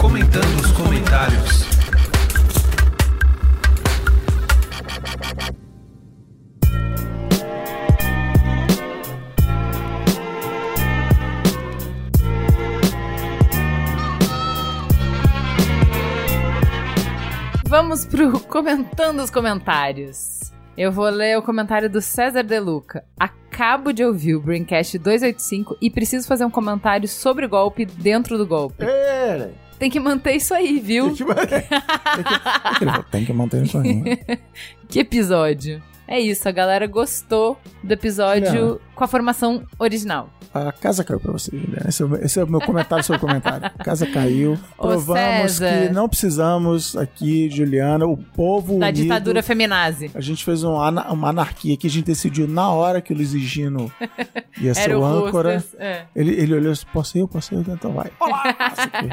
Comentando os comentários. Vamos pro comentando os comentários. Eu vou ler o comentário do César De Luca. Acabo de ouvir o Braincast 285 e preciso fazer um comentário sobre o golpe dentro do golpe. É, Tem que manter isso aí, viu? tem que manter. Tem que, tem que manter isso aí. Que episódio. É isso, a galera gostou do episódio com a formação original. A casa caiu pra você, Juliana. Esse é, o, esse é o meu comentário sobre o comentário. A casa caiu. Provamos que não precisamos aqui, Juliana, o povo Da unido. ditadura feminazi. A gente fez um ana- uma anarquia que a gente decidiu na hora que o Luiz Gino ia ser o o âncora. É. Ele, ele olhou assim, posso ir? Posso ir? Então vai. Olá! Isso aqui.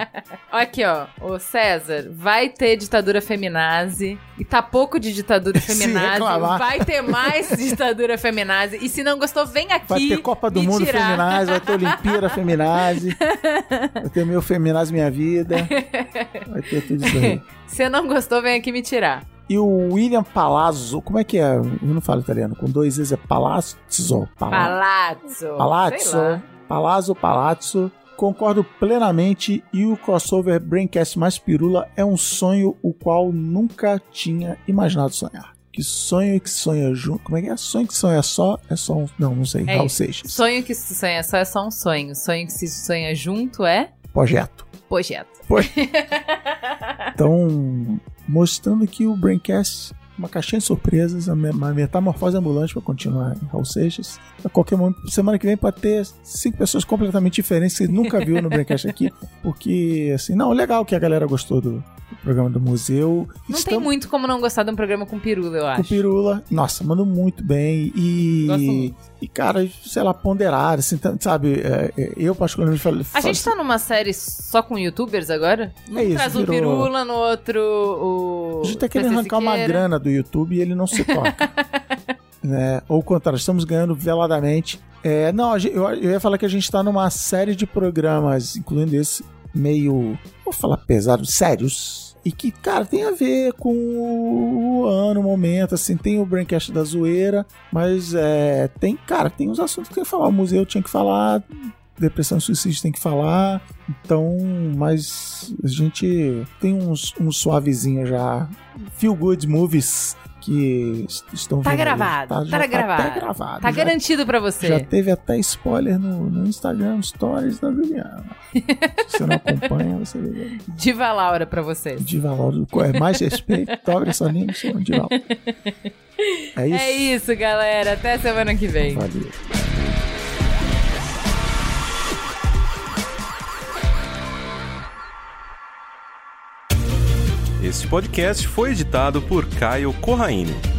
Aqui, ó. Ô, César, vai ter ditadura feminazi. E tá pouco de ditadura feminazi. Vai ter mais ditadura feminazi. E se não gostou, vem aqui. Vai ter Copa do Mundo tirar. Feminaz, vai ter Olimpíada Feminazi, vai ter meu Feminazi Minha Vida, vai ter tudo isso aí. Se não gostou, vem aqui me tirar. E o William Palazzo, como é que é? Eu não falo italiano, com dois E's é Palazzo? Pala- Palazzo. Palazzo. Palazzo, Palazzo. Concordo plenamente e o crossover Braincast mais pirula é um sonho o qual nunca tinha imaginado sonhar. Que sonho que sonha junto. Como é que é? Sonho que sonha só é só um. Não, não sei. É Raul. Seixas. Sonho que se sonha só é só um sonho. Sonho que se sonha junto é Projeto. projeto. Então, mostrando aqui o Braincast, uma caixinha de surpresas, uma metamorfose ambulante para continuar em Raul Seixas. A qualquer momento, semana que vem, pode ter cinco pessoas completamente diferentes que você nunca viu no Braincast aqui. Porque, assim, não, legal que a galera gostou do, programa do museu. Não tem Estamos muito como não gostar de um programa com pirula, eu com acho. o Pirula. Nossa, mandou muito bem. E, muito. e cara, sei lá, ponderar, assim, sabe? é, é, eu, particularmente, falei. A gente tá numa série só com youtubers agora? Um É isso, traz o virou- Pirula, no outro o... A gente tá querendo arrancar uma grana do YouTube e ele não se toca. né? Ou o contrário, estamos ganhando veladamente. É, não, eu, eu ia falar que a gente tá numa série de programas, incluindo esse meio, vou falar pesado, sérios. E que, cara, tem a ver com o ano, o momento, assim, tem o Braincast da zoeira, mas é, tem, cara, tem uns assuntos que tem que falar. O museu tinha que falar, depressão e suicídio tem que falar. Então, mas a gente tem uns, uns suavezinhos já. Feel Good Movies que est- estão Tá gravado, tá já gravado. Tá, gravado. Tá já, garantido pra você. já teve até spoiler no, no Instagram Stories da Juliana. Se você não acompanha, você vê. Diva Laura pra vocês. Diva Laura, é mais respeito, dobra essa linha, chama de Laura. É isso. É isso, galera. Até semana que vem. Valeu. Este podcast foi editado por Caio Corraine.